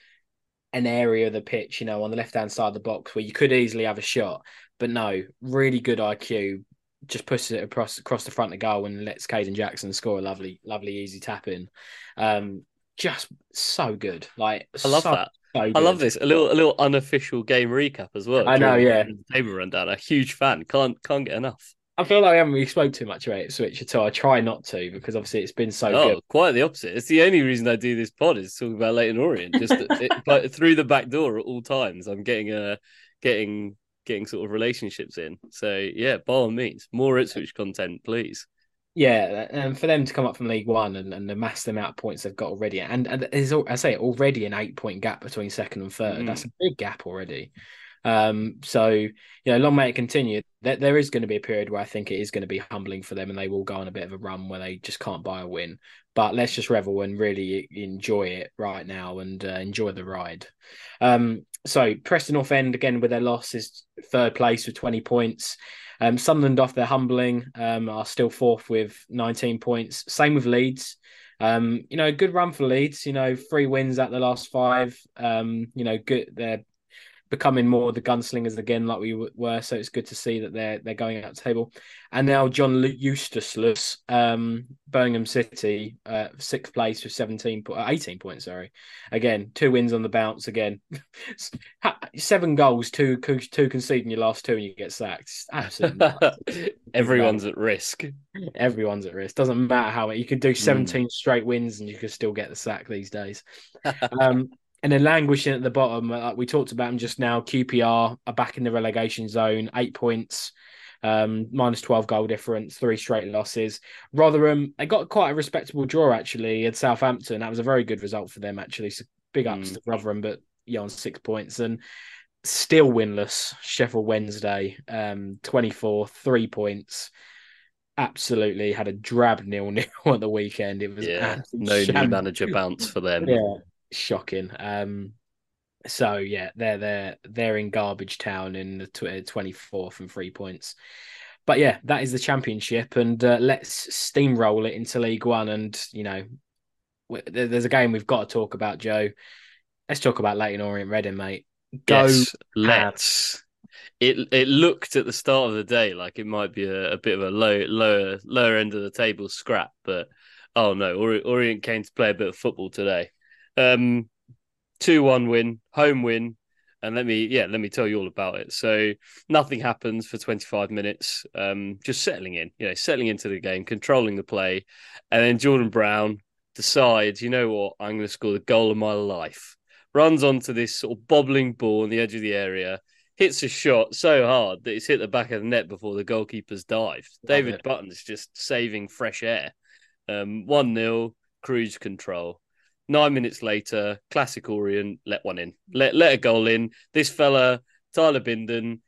S1: an area of the pitch, you know, on the left hand side of the box where you could easily have a shot, but no, really good IQ. Just pushes it across across the front of goal and lets Kayden Jackson score a lovely, lovely easy tap in. Um, just so good. Like
S2: I love
S1: so,
S2: that. I love this. A little a little unofficial game recap as well.
S1: I know, yeah.
S2: Table rundown. A huge fan. Can't can't get enough.
S1: I feel like I haven't really spoke too much about Switch at all. I try not to because obviously it's been so
S2: oh,
S1: good.
S2: quite the opposite. It's the only reason I do this pod is talking about Leyton Orient. Just it, through the back door at all times. I'm getting a getting getting sort of relationships in. So yeah, by all means, more Ipswich content, please.
S1: Yeah, and for them to come up from League One and, and amass the amount of points they've got already, and, and there's I say already an eight point gap between second and third. Mm. That's a big gap already. Um, so you know, long may it continue. There, there is going to be a period where I think it is going to be humbling for them, and they will go on a bit of a run where they just can't buy a win. But let's just revel and really enjoy it right now and uh, enjoy the ride. Um, so Preston North End again with their loss is third place with twenty points. Um, Sunderland off their humbling um, are still fourth with 19 points. Same with Leeds. Um, you know, good run for Leeds. You know, three wins at the last five. Um, you know, good. They're becoming more the gunslingers again, like we were. So it's good to see that they're they're going out the table. And now John Eustace, um, Birmingham City, uh, sixth place with 17, uh, 18 points. Sorry, again two wins on the bounce. Again, seven goals, two two conceding your last two, and you get sacked. Absolutely,
S2: everyone's at risk.
S1: Everyone's at risk. Doesn't matter how you could do 17 mm. straight wins, and you could still get the sack these days. um, and then languishing at the bottom, uh, like we talked about them just now. QPR are back in the relegation zone, eight points, um, minus 12 goal difference, three straight losses. Rotherham, they got quite a respectable draw actually at Southampton. That was a very good result for them actually. So big ups mm. to Rotherham, but yeah, on six points and still winless. Sheffield Wednesday, um, 24, three points. Absolutely had a drab nil nil at the weekend. It was
S2: yeah, no new manager bounce for them.
S1: Yeah, shocking. Um, so yeah, they're they're they're in garbage town in the twenty fourth and three points. But yeah, that is the championship, and uh, let's steamroll it into League One. And you know, there's a game we've got to talk about, Joe. Let's talk about Leyton Orient Reading, mate.
S2: Go, yes, let's. It it looked at the start of the day like it might be a, a bit of a low lower lower end of the table scrap, but oh no, Orient came to play a bit of football today. Um, two one win, home win. and let me yeah let me tell you all about it. So nothing happens for 25 minutes. Um just settling in you know settling into the game controlling the play. And then jordan brown decides you know what? I'm going to score the goal of my life. Runs onto this sort of bobbling ball on the edge of the area hits a shot so hard that it's hit the back of the net before the goalkeeper's dived. David button's just saving fresh air. Um 1-0 cruise control Nine minutes later, classic Orient, let one in, let let a goal in. This fella, Tyler Bindon,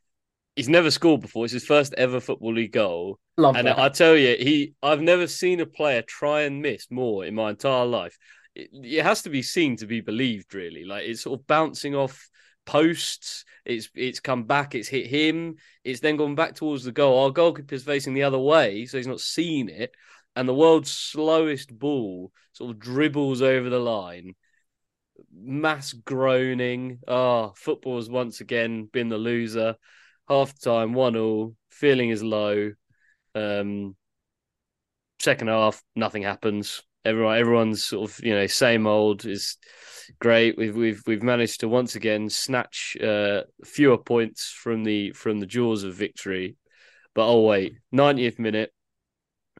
S2: he's never scored before. It's his first ever football league goal. Love and that. I tell you, he I've never seen a player try and miss more in my entire life. It, it has to be seen to be believed, really. Like it's sort of bouncing off posts. It's it's come back. It's hit him. It's then gone back towards the goal. Our goalkeeper's facing the other way, so he's not seen it and the world's slowest ball sort of dribbles over the line. Mass groaning. Ah, oh, football has once again been the loser. Half time, one all. Feeling is low. Um, second half, nothing happens. Everyone, everyone's sort of you know same old is great. We've we've we've managed to once again snatch uh, fewer points from the from the jaws of victory. But oh wait, 90th minute,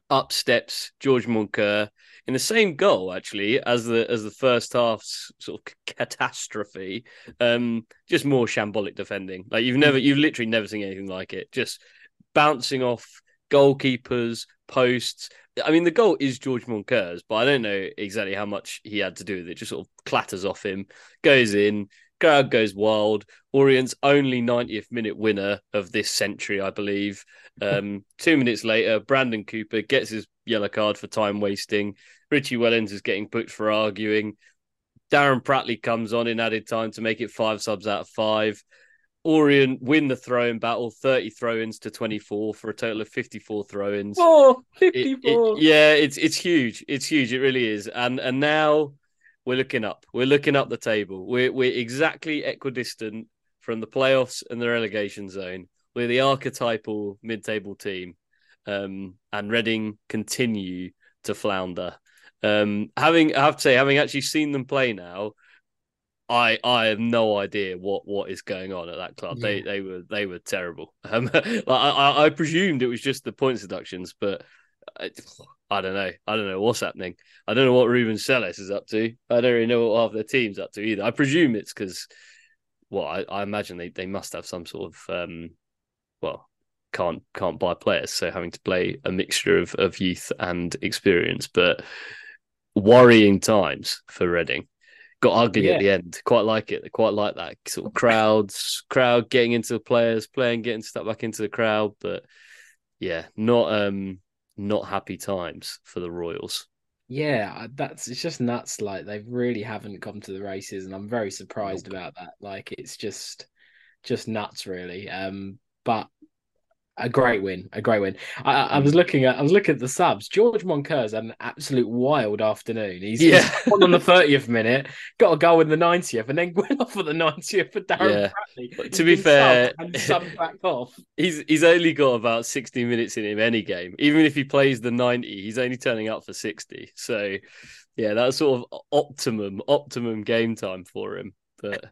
S2: up steps George Moncur in the same goal actually as the as the first half's sort of catastrophe. Um, just more shambolic defending. Like you've never, you've literally never seen anything like it. Just bouncing off goalkeepers, posts. I mean, the goal is George Moncur's, but I don't know exactly how much he had to do with it. Just sort of clatters off him, goes in, crowd goes wild. Orient's only 90th minute winner of this century, I believe. Um, two minutes later, Brandon Cooper gets his yellow card for time wasting. Richie Wellens is getting booked for arguing. Darren Pratley comes on in added time to make it five subs out of five. Orient win the throw in battle, 30 throw ins to 24 for a total of 54 throw ins.
S1: Oh, 54. It,
S2: it, yeah, it's it's huge. It's huge. It really is. And and now we're looking up. We're looking up the table. We're we're exactly equidistant from the playoffs and the relegation zone. We're the archetypal mid-table team, um, and Reading continue to flounder. Um, having I have to say, having actually seen them play now, I I have no idea what what is going on at that club. Yeah. They they were they were terrible. Um, I, I, I presumed it was just the points deductions, but I, I, don't know. I don't know what's happening. I don't know what Ruben Selles is up to. I don't really know what half their team's up to either. I presume it's because, well, I, I, imagine they, they must have some sort of um, well, can't can't buy players, so having to play a mixture of of youth and experience, but worrying times for Reading got ugly yeah. at the end. Quite like it. Quite like that sort of crowds, crowd getting into the players, playing getting stuck back into the crowd. But yeah, not um not happy times for the Royals.
S1: Yeah, that's it's just nuts. Like they really haven't come to the races, and I'm very surprised about that. Like it's just just nuts, really. Um, but a great win, a great win. I, I, was mm. looking at I was looking at the subs. George Moncur's had an absolute wild afternoon. He's, yeah. on the 30th minute, got a goal in the 90th, and then went off at the 90th for Darren yeah.
S2: To be fair,
S1: and subbed back off.
S2: He's he's only got about 60 minutes in him any game. Even if he plays the 90, he's only turning up for 60. So yeah, that's sort of optimum optimum game time for him. But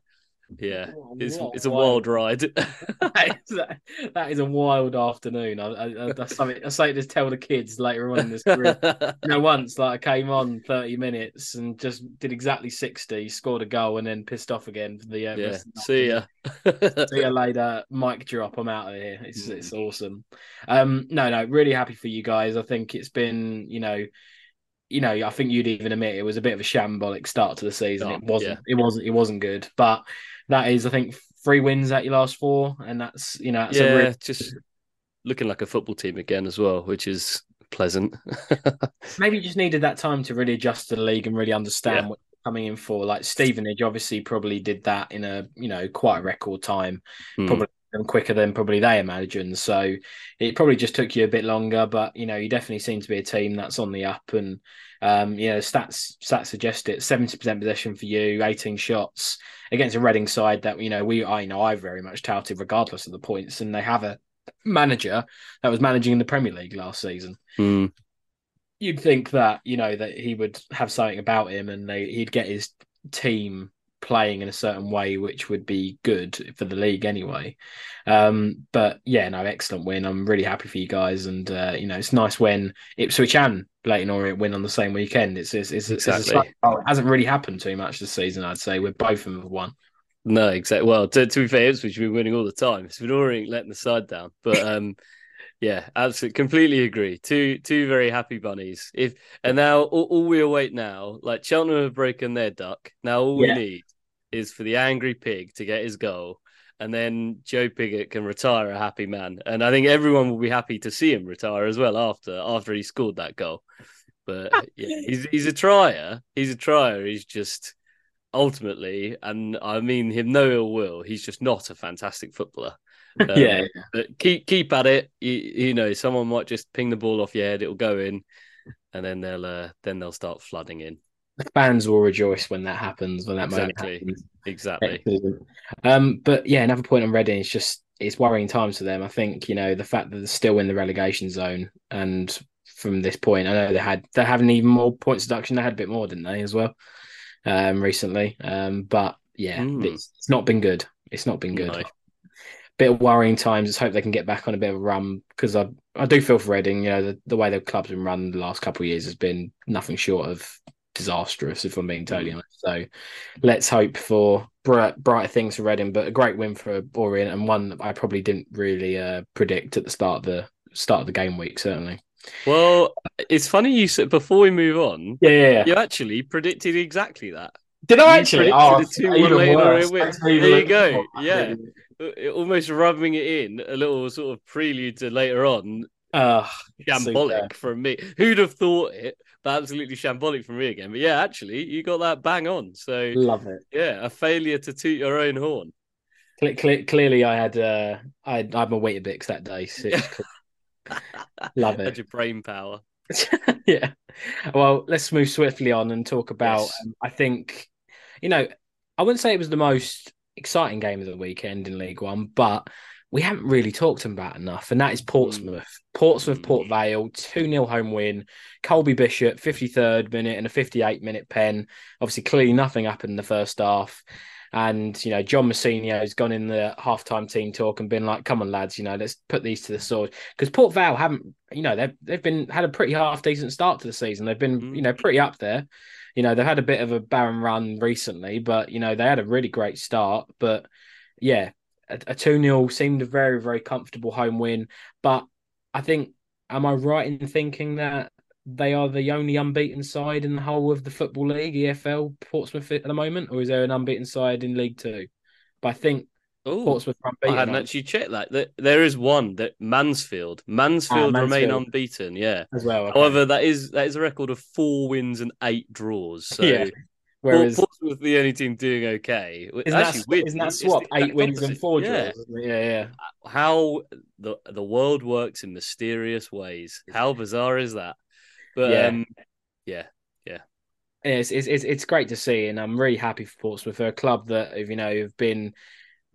S2: yeah, it's it's a wild, wild ride.
S1: that, is, that is a wild afternoon. I, I, that's something I say to tell the kids later on in this career. you know, once like I came on thirty minutes and just did exactly sixty, scored a goal, and then pissed off again for the
S2: uh, yeah. See ya.
S1: See ya later. Mic drop. I'm out of here. It's mm. it's awesome. Um, no, no, really happy for you guys. I think it's been you know you know, I think you'd even admit it was a bit of a shambolic start to the season. Oh, it wasn't. Yeah. It wasn't. It wasn't good. But that is, I think, three wins at your last four, and that's you know, that's
S2: yeah, real... just looking like a football team again as well, which is pleasant.
S1: Maybe you just needed that time to really adjust to the league and really understand yeah. what you're coming in for. Like Stevenage, obviously, probably did that in a you know quite a record time, mm. probably quicker than probably they imagined. So it probably just took you a bit longer, but you know, you definitely seem to be a team that's on the up and um, you know, stats stats suggest it. Seventy percent possession for you, eighteen shots against a Reading side that you know we I know I very much touted regardless of the points, and they have a manager that was managing in the Premier League last season.
S2: Mm.
S1: You'd think that you know that he would have something about him, and they, he'd get his team playing in a certain way, which would be good for the league anyway. Um, but yeah, no, excellent win. I'm really happy for you guys, and uh, you know, it's nice when Ipswich and Leyton Orient win on the same weekend. It's it's, it's, exactly. it's oh, it hasn't really happened too much this season, I'd say, with both of them have won.
S2: No, exactly. Well, to, to be fair, Ipswich have been winning all the time. It's been Orient letting the side down, but um. Yeah, absolutely, completely agree. Two two very happy bunnies. If and now all, all we await now, like Cheltenham have broken their duck. Now all yeah. we need is for the angry pig to get his goal, and then Joe Pigott can retire a happy man. And I think everyone will be happy to see him retire as well after after he scored that goal. But ah. yeah, he's he's a trier. He's a trier. He's just ultimately, and I mean him no ill will. He's just not a fantastic footballer.
S1: Um, yeah,
S2: but keep keep at it. You, you, know, someone might just ping the ball off your head. It'll go in, and then they'll uh, then they'll start flooding in
S1: the fans will rejoice when that happens when that
S2: exactly.
S1: moment happens.
S2: Exactly.
S1: Um, but yeah, another point on Reading is just it's worrying times for them. I think you know the fact that they're still in the relegation zone, and from this point, I know they had they're having even more points deduction. They had a bit more, didn't they, as well, um, recently. Um, but yeah, mm. it's, it's, not been good. It's not been good. No. Bit of worrying times. Let's hope they can get back on a bit of a run because I I do feel for Reading. You know the, the way the club's been run the last couple of years has been nothing short of disastrous, if I'm being totally mm. honest. So let's hope for bright, brighter things for Reading, but a great win for Orient and one that I probably didn't really uh, predict at the start of the start of the game week. Certainly.
S2: Well, it's funny you said before we move on.
S1: Yeah, yeah, yeah.
S2: you actually predicted exactly that.
S1: Did I you actually? Oh,
S2: two later There you go. Yeah, almost rubbing it in a little sort of prelude to later on.
S1: Uh,
S2: shambolic from me. Who'd have thought it? But absolutely shambolic from me again. But yeah, actually, you got that bang on. So
S1: love it.
S2: Yeah, a failure to toot your own horn.
S1: clearly, I had uh, I had, I had my Weetabix that day. So love it.
S2: Had your brain power.
S1: yeah. Well, let's move swiftly on and talk about. Yes. Um, I think, you know, I wouldn't say it was the most exciting game of the weekend in League One, but we haven't really talked about enough, and that is Portsmouth. Mm. Portsmouth, Port Vale, 2 0 home win. Colby Bishop, 53rd minute, and a 58 minute pen. Obviously, clearly nothing happened in the first half. And, you know, John Mousinho has gone in the halftime team talk and been like, come on, lads, you know, let's put these to the sword. Because Port Vale haven't, you know, they've, they've been had a pretty half decent start to the season. They've been, mm. you know, pretty up there. You know, they've had a bit of a barren run recently, but, you know, they had a really great start. But, yeah, a 2 0 seemed a very, very comfortable home win. But I think, am I right in thinking that they are the only unbeaten side in the whole of the Football League, EFL, Portsmouth at the moment? Or is there an unbeaten side in League Two? But I think Ooh, Portsmouth are unbeaten.
S2: I hadn't actually checked that. There is one that Mansfield. Mansfield, ah, Mansfield. remain unbeaten, yeah.
S1: As well. Okay.
S2: However, that is that is a record of four wins and eight draws. So yeah.
S1: Whereas
S2: Portsmouth the only team doing okay.
S1: Isn't Actually, that, isn't that swap eight wins and four draws? Yeah. yeah, yeah.
S2: How the the world works in mysterious ways. How bizarre is that? But yeah, um, yeah, yeah.
S1: It's, it's it's great to see, and I'm really happy for Portsmouth. They're a club that you know have been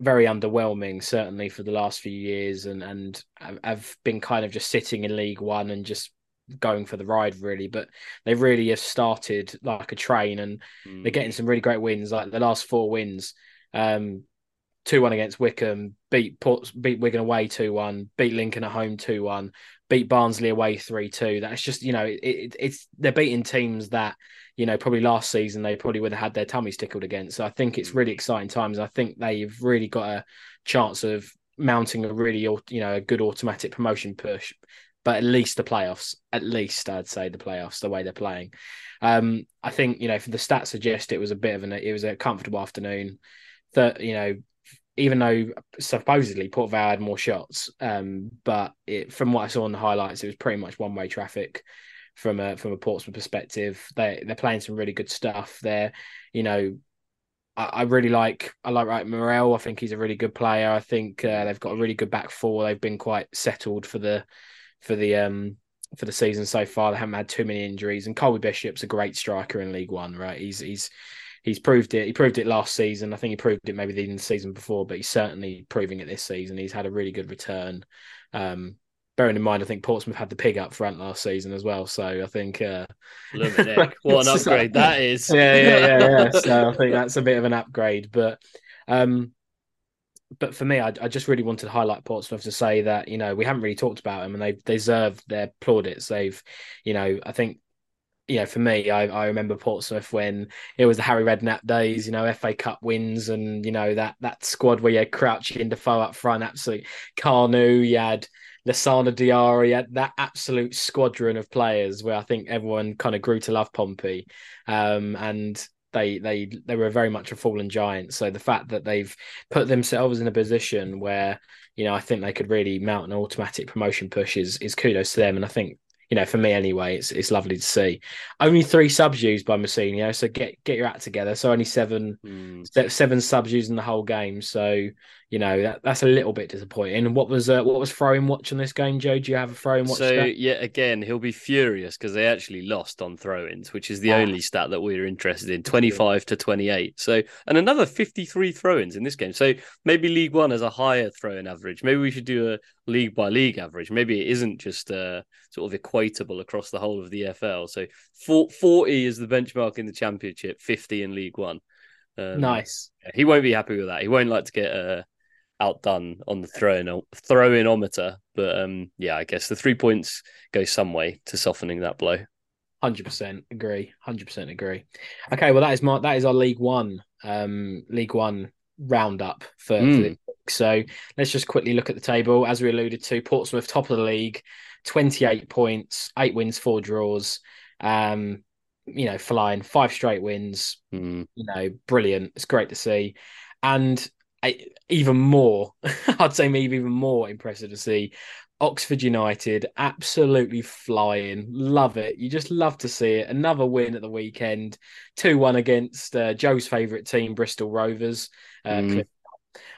S1: very underwhelming, certainly for the last few years, and and have been kind of just sitting in League One and just going for the ride really. But they really have started like a train and mm. they're getting some really great wins. Like the last four wins um 2-1 against Wycombe beat Port, beat Wigan away 2-1 beat Lincoln at home 2-1 beat Barnsley away 3-2 that's just you know it, it, it's they're beating teams that you know probably last season they probably would have had their tummies tickled against so I think it's really exciting times I think they've really got a chance of mounting a really you know a good automatic promotion push but at least the playoffs. At least I'd say the playoffs, the way they're playing. Um, I think you know, for the stats suggest it was a bit of an it was a comfortable afternoon. That you know, even though supposedly Port Vale had more shots, um, but it, from what I saw in the highlights, it was pretty much one way traffic from a from a Portsmouth perspective. They they're playing some really good stuff. They're you know. I, I really like I like right Morrell. I think he's a really good player. I think uh, they've got a really good back four. They've been quite settled for the for the um for the season so far. They haven't had too many injuries, and Colby Bishop's a great striker in League One, right? He's he's he's proved it. He proved it last season. I think he proved it maybe the season before, but he's certainly proving it this season. He's had a really good return. Um, bearing in mind, I think Portsmouth had the pig up front last season as well. So I think, uh,
S2: what an upgrade that is.
S1: yeah, yeah, yeah, yeah. So I think that's a bit of an upgrade. But, um, but for me, I, I just really wanted to highlight Portsmouth to say that you know we haven't really talked about them and they deserve their plaudits. They've, you know, I think you know, for me, I, I remember Portsmouth when it was the Harry Redknapp days, you know, FA Cup wins and, you know, that that squad where you had Crouchy and Defoe up front, absolute Kanu, you had Lassana Diarra, you that absolute squadron of players where I think everyone kind of grew to love Pompey. Um, and they they they were very much a fallen giant. So the fact that they've put themselves in a position where, you know, I think they could really mount an automatic promotion push is is kudos to them. And I think you know, for me anyway, it's it's lovely to see. Only three subs used by Mousinho, so get get your act together. So only seven mm. seven subs used in the whole game. So you know that that's a little bit disappointing. What was uh, what was throwing watching this game, Joe? Do you have a throwing watch?
S2: So stat? yeah, again, he'll be furious because they actually lost on throw-ins, which is the ah. only stat that we are interested in. Twenty-five to twenty-eight. So and another fifty-three throw-ins in this game. So maybe League One has a higher throw-in average. Maybe we should do a league by league average. Maybe it isn't just uh, sort of equatable across the whole of the EFL. So forty is the benchmark in the Championship, fifty in League One.
S1: Um, nice.
S2: He won't be happy with that. He won't like to get a uh, outdone on the throw throw inometer. But um, yeah, I guess the three points go some way to softening that blow.
S1: Hundred percent agree. Hundred percent agree. Okay, well that is my that is our League One um League One roundup for, mm. for hmm. So let's just quickly look at the table. As we alluded to, Portsmouth top of the league, twenty eight points, eight wins, four draws. Um, you know, flying five straight wins.
S2: Mm.
S1: You know, brilliant. It's great to see. And even more, I'd say maybe even more impressive to see Oxford United absolutely flying. Love it. You just love to see it. Another win at the weekend, 2 1 against uh, Joe's favourite team, Bristol Rovers. Uh, mm.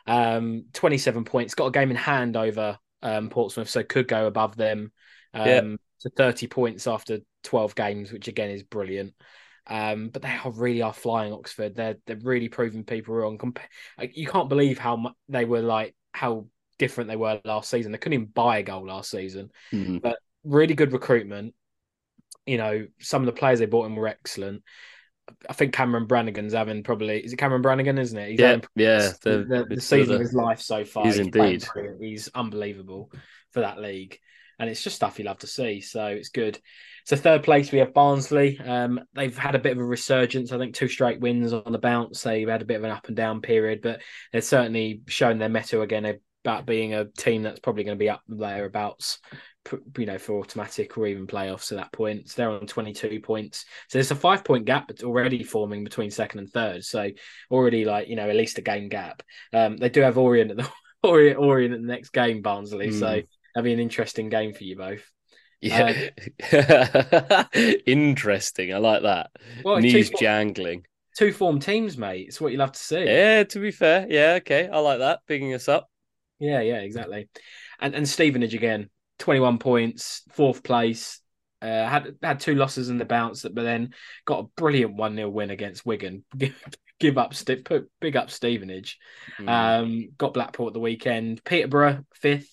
S1: um, 27 points. Got a game in hand over um, Portsmouth, so could go above them um, yeah. to 30 points after 12 games, which again is brilliant. Um, but they are really are flying Oxford. They're they're really proving people wrong. you can't believe how much they were like how different they were last season. They couldn't even buy a goal last season,
S2: mm-hmm.
S1: but really good recruitment. You know, some of the players they bought in were excellent. I think Cameron Brannagan's having probably is it Cameron Brannagan, isn't it?
S2: He's yeah, yeah.
S1: The, the, the season of his life so far.
S2: He's, he's indeed.
S1: He's unbelievable for that league, and it's just stuff you love to see. So it's good. So third place we have Barnsley. Um, they've had a bit of a resurgence. I think two straight wins on the bounce. They've had a bit of an up and down period, but they're certainly shown their mettle again about being a team that's probably going to be up thereabouts, you know, for automatic or even playoffs at that point. So they're on 22 points. So there's a five point gap already forming between second and third. So already like, you know, at least a game gap. Um, they do have Orient at the Orient, Orient at the next game, Barnsley. Mm. So hmm. that'll be an interesting game for you both.
S2: Yeah. Uh, Interesting. I like that. Well, Knees two jangling.
S1: Two form teams, mate. It's what you love to see.
S2: Yeah, to be fair. Yeah, okay. I like that. Bigging us up.
S1: Yeah, yeah, exactly. And and Stevenage again, 21 points, fourth place. Uh, had had two losses in the bounce, but then got a brilliant 1 0 win against Wigan. Give up, put big up Stevenage. Mm. Um, got Blackpool at the weekend. Peterborough, fifth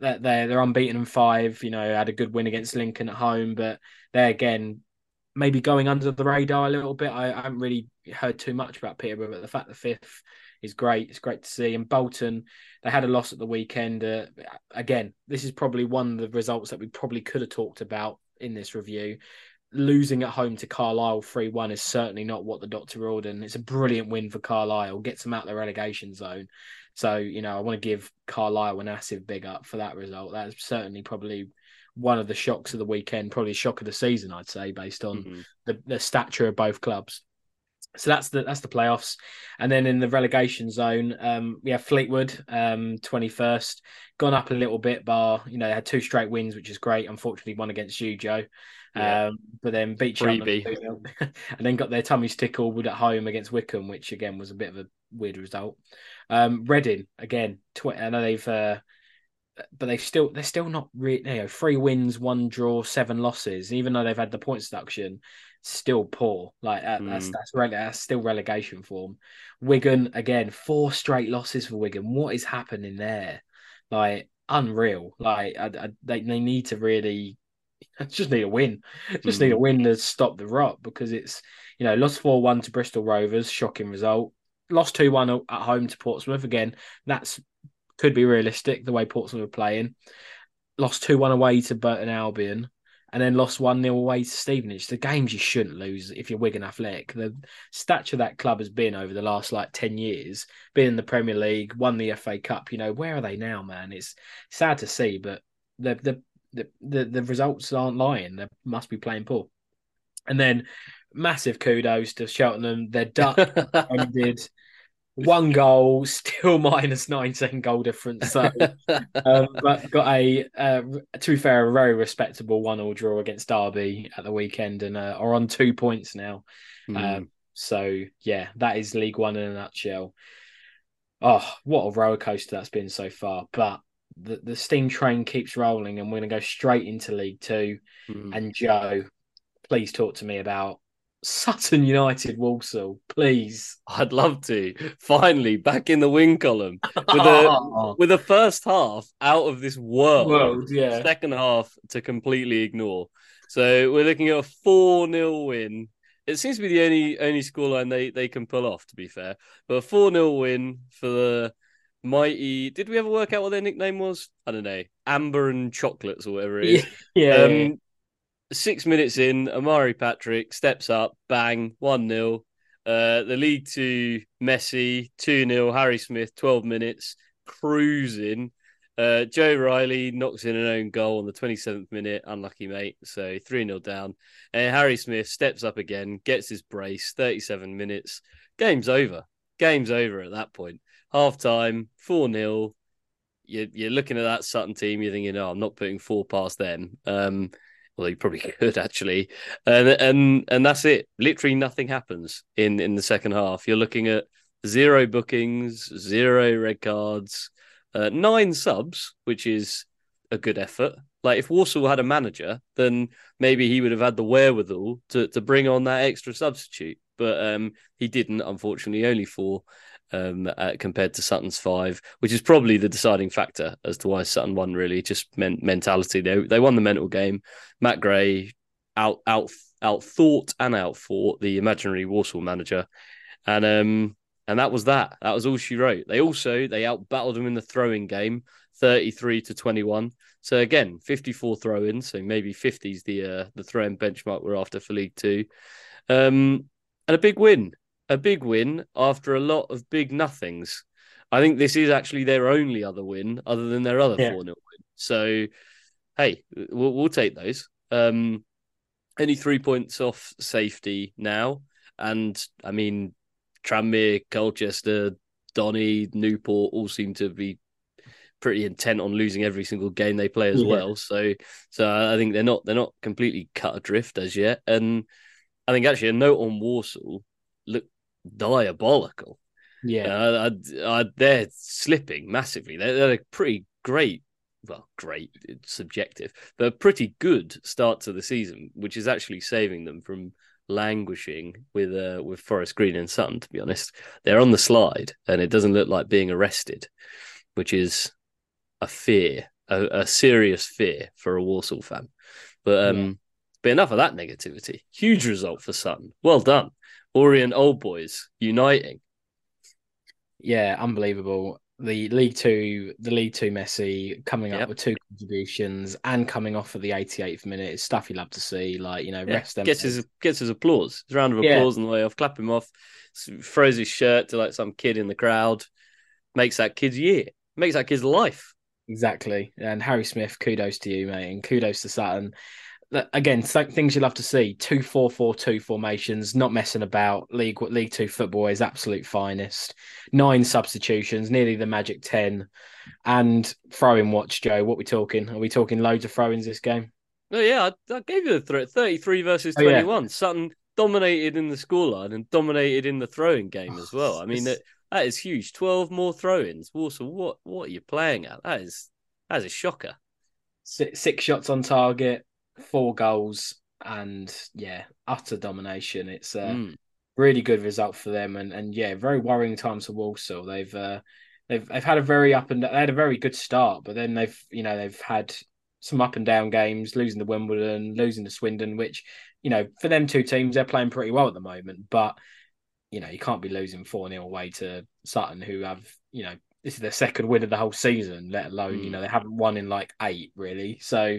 S1: they're they're unbeaten in five. You know, had a good win against Lincoln at home, but they're again maybe going under the radar a little bit. I, I haven't really heard too much about Peterborough, but the fact the fifth is great. It's great to see. And Bolton, they had a loss at the weekend. Uh, again, this is probably one of the results that we probably could have talked about in this review. Losing at home to Carlisle 3 1 is certainly not what the doctor ordered. and it's a brilliant win for Carlisle. Gets them out of the relegation zone. So, you know, I want to give Carlisle a massive big up for that result. That's certainly probably one of the shocks of the weekend, probably shock of the season, I'd say, based on mm-hmm. the, the stature of both clubs. So that's the that's the playoffs, and then in the relegation zone, um, we have Fleetwood, um, twenty first, gone up a little bit. Bar, you know, they had two straight wins, which is great. Unfortunately, one against you, Joe. Yeah. Um, but then beat Cheltenham, and then got their tummies tickled at home against Wycombe, which again was a bit of a weird result. Um, Reading again. Tw- I know they've, uh, but they've still they're still not really. You know, three wins, one draw, seven losses. Even though they've had the points deduction, still poor. Like that, mm. that's that's, rele- that's still relegation form. Wigan again, four straight losses for Wigan. What is happening there? Like unreal. Like I, I, they they need to really just need a win. Just
S2: Mm.
S1: need a win to stop the rot because it's you know lost four one to Bristol Rovers, shocking result. Lost two one at home to Portsmouth again. That's could be realistic the way Portsmouth are playing. Lost two one away to Burton Albion, and then lost one 0 away to Stevenage. The games you shouldn't lose if you're Wigan Athletic. The stature that club has been over the last like ten years, been in the Premier League, won the FA Cup. You know where are they now, man? It's sad to see, but the the the the, the results aren't lying. They must be playing poor. And then massive kudos to Cheltenham. They're duck ended. One goal, still minus 19 goal difference. So, um, but got a, uh, to be fair, a very respectable one all draw against Derby at the weekend and uh, are on two points now.
S2: Mm.
S1: Um, so, yeah, that is League One in a nutshell. Oh, what a roller coaster that's been so far. But the, the steam train keeps rolling and we're going to go straight into League Two.
S2: Mm.
S1: And Joe, please talk to me about Sutton United Walsall, please.
S2: I'd love to. Finally, back in the win column with a with the first half out of this world.
S1: World, yeah.
S2: Second half to completely ignore. So we're looking at a 4 0 win. It seems to be the only only scoreline they, they can pull off, to be fair. But a 4 0 win for the mighty. Did we ever work out what their nickname was? I don't know. Amber and Chocolates or whatever it is.
S1: Yeah,
S2: Um,
S1: yeah.
S2: six minutes in, Omari Patrick steps up, bang, 1 0. Uh, the League Two Messi, 2 0. Harry Smith, 12 minutes, cruising. Uh, Joe Riley knocks in an own goal on the 27th minute. Unlucky, mate. So 3 0 down. And Harry Smith steps up again, gets his brace, 37 minutes. Game's over. Game's over at that point. Half time, 4 0. You're, you're looking at that Sutton team, you're thinking, oh, I'm not putting four past them. Um, well, you probably could actually, and and and that's it. Literally nothing happens in in the second half. You're looking at zero bookings, zero red cards, uh, nine subs, which is a good effort. Like if Walsall had a manager, then maybe he would have had the wherewithal to to bring on that extra substitute, but um, he didn't. Unfortunately, only four. Um, uh, compared to Sutton's five, which is probably the deciding factor as to why Sutton won. Really, just men- mentality. They they won the mental game. Matt Gray out out out thought and out fought the imaginary Walsall manager, and um and that was that. That was all she wrote. They also they out battled them in the throwing game, thirty three to twenty one. So again, fifty four throw ins. So maybe fifty is the uh, the throw in benchmark we're after for League Two, um and a big win. A big win after a lot of big nothings. I think this is actually their only other win, other than their other
S1: Yeah.
S2: 4 0 win. So, hey, we'll, we'll take those. Um, only three points off safety now. And I mean, Tranmere, Colchester, Donny, Newport all seem to be pretty intent on losing every single game they play as
S1: Yeah.
S2: well. So, so I think they're not they're not completely cut adrift as yet. And I think actually a note on Walsall look diabolical.
S1: Yeah,
S2: Uh, I, I, they're slipping massively. They're, they're a pretty great, well, great, it's subjective, but a pretty good start to the season, which is actually saving them from languishing with uh, with Forest Green and Sutton. To be honest, they're on the slide, and it doesn't look like being arrested, which is a fear, a, a serious fear for a Walsall fan. But um,
S1: Yeah.
S2: but enough of that negativity. Huge result for Sutton. Well done, Orient Old Boys uniting.
S1: yeah, unbelievable. The League Two, the League Two Messi coming up
S2: Yep.
S1: with two contributions and coming off at the 88th minute is stuff you love to see. Like you know,
S2: Yeah,
S1: rest them.
S2: gets his gets his applause, his round of
S1: Yeah.
S2: applause on the way off. Clap him off, throws his shirt to like some kid in the crowd, makes that kid's year, makes that kid's life.
S1: Exactly. And Harry Smith, kudos to you, mate, and kudos to Sutton. Again, th- things you love to see: two four four two formations, not messing about. League League Two football is absolute finest. Nine substitutions, nearly the magic ten, and throwing watch. Joe, what we talking? Are we talking loads of throw-ins this game?
S2: Oh yeah, I, I gave you the threat. Thirty-three versus
S1: Oh, yeah.
S2: twenty-one. Sutton dominated in the scoreline and dominated in the throwing game as well. I mean, that that is huge. Twelve more throw-ins. Walsall, what what are you playing at? That is that is a shocker.
S1: Six, six shots on target, four goals, and yeah, utter domination. It's a
S2: Mm.
S1: really good result for them, and and yeah, very worrying times for Walsall. They've uh, they've they've had a very up and they had a very good start, but then they've you know they've had some up and down games, losing to Wimbledon, losing to Swindon, which you know for them two teams they're playing pretty well at the moment, but you know you can't be losing four 0 away to Sutton, who have you know this is their second win of the whole season, let alone mm. you know they haven't won in like eight really, so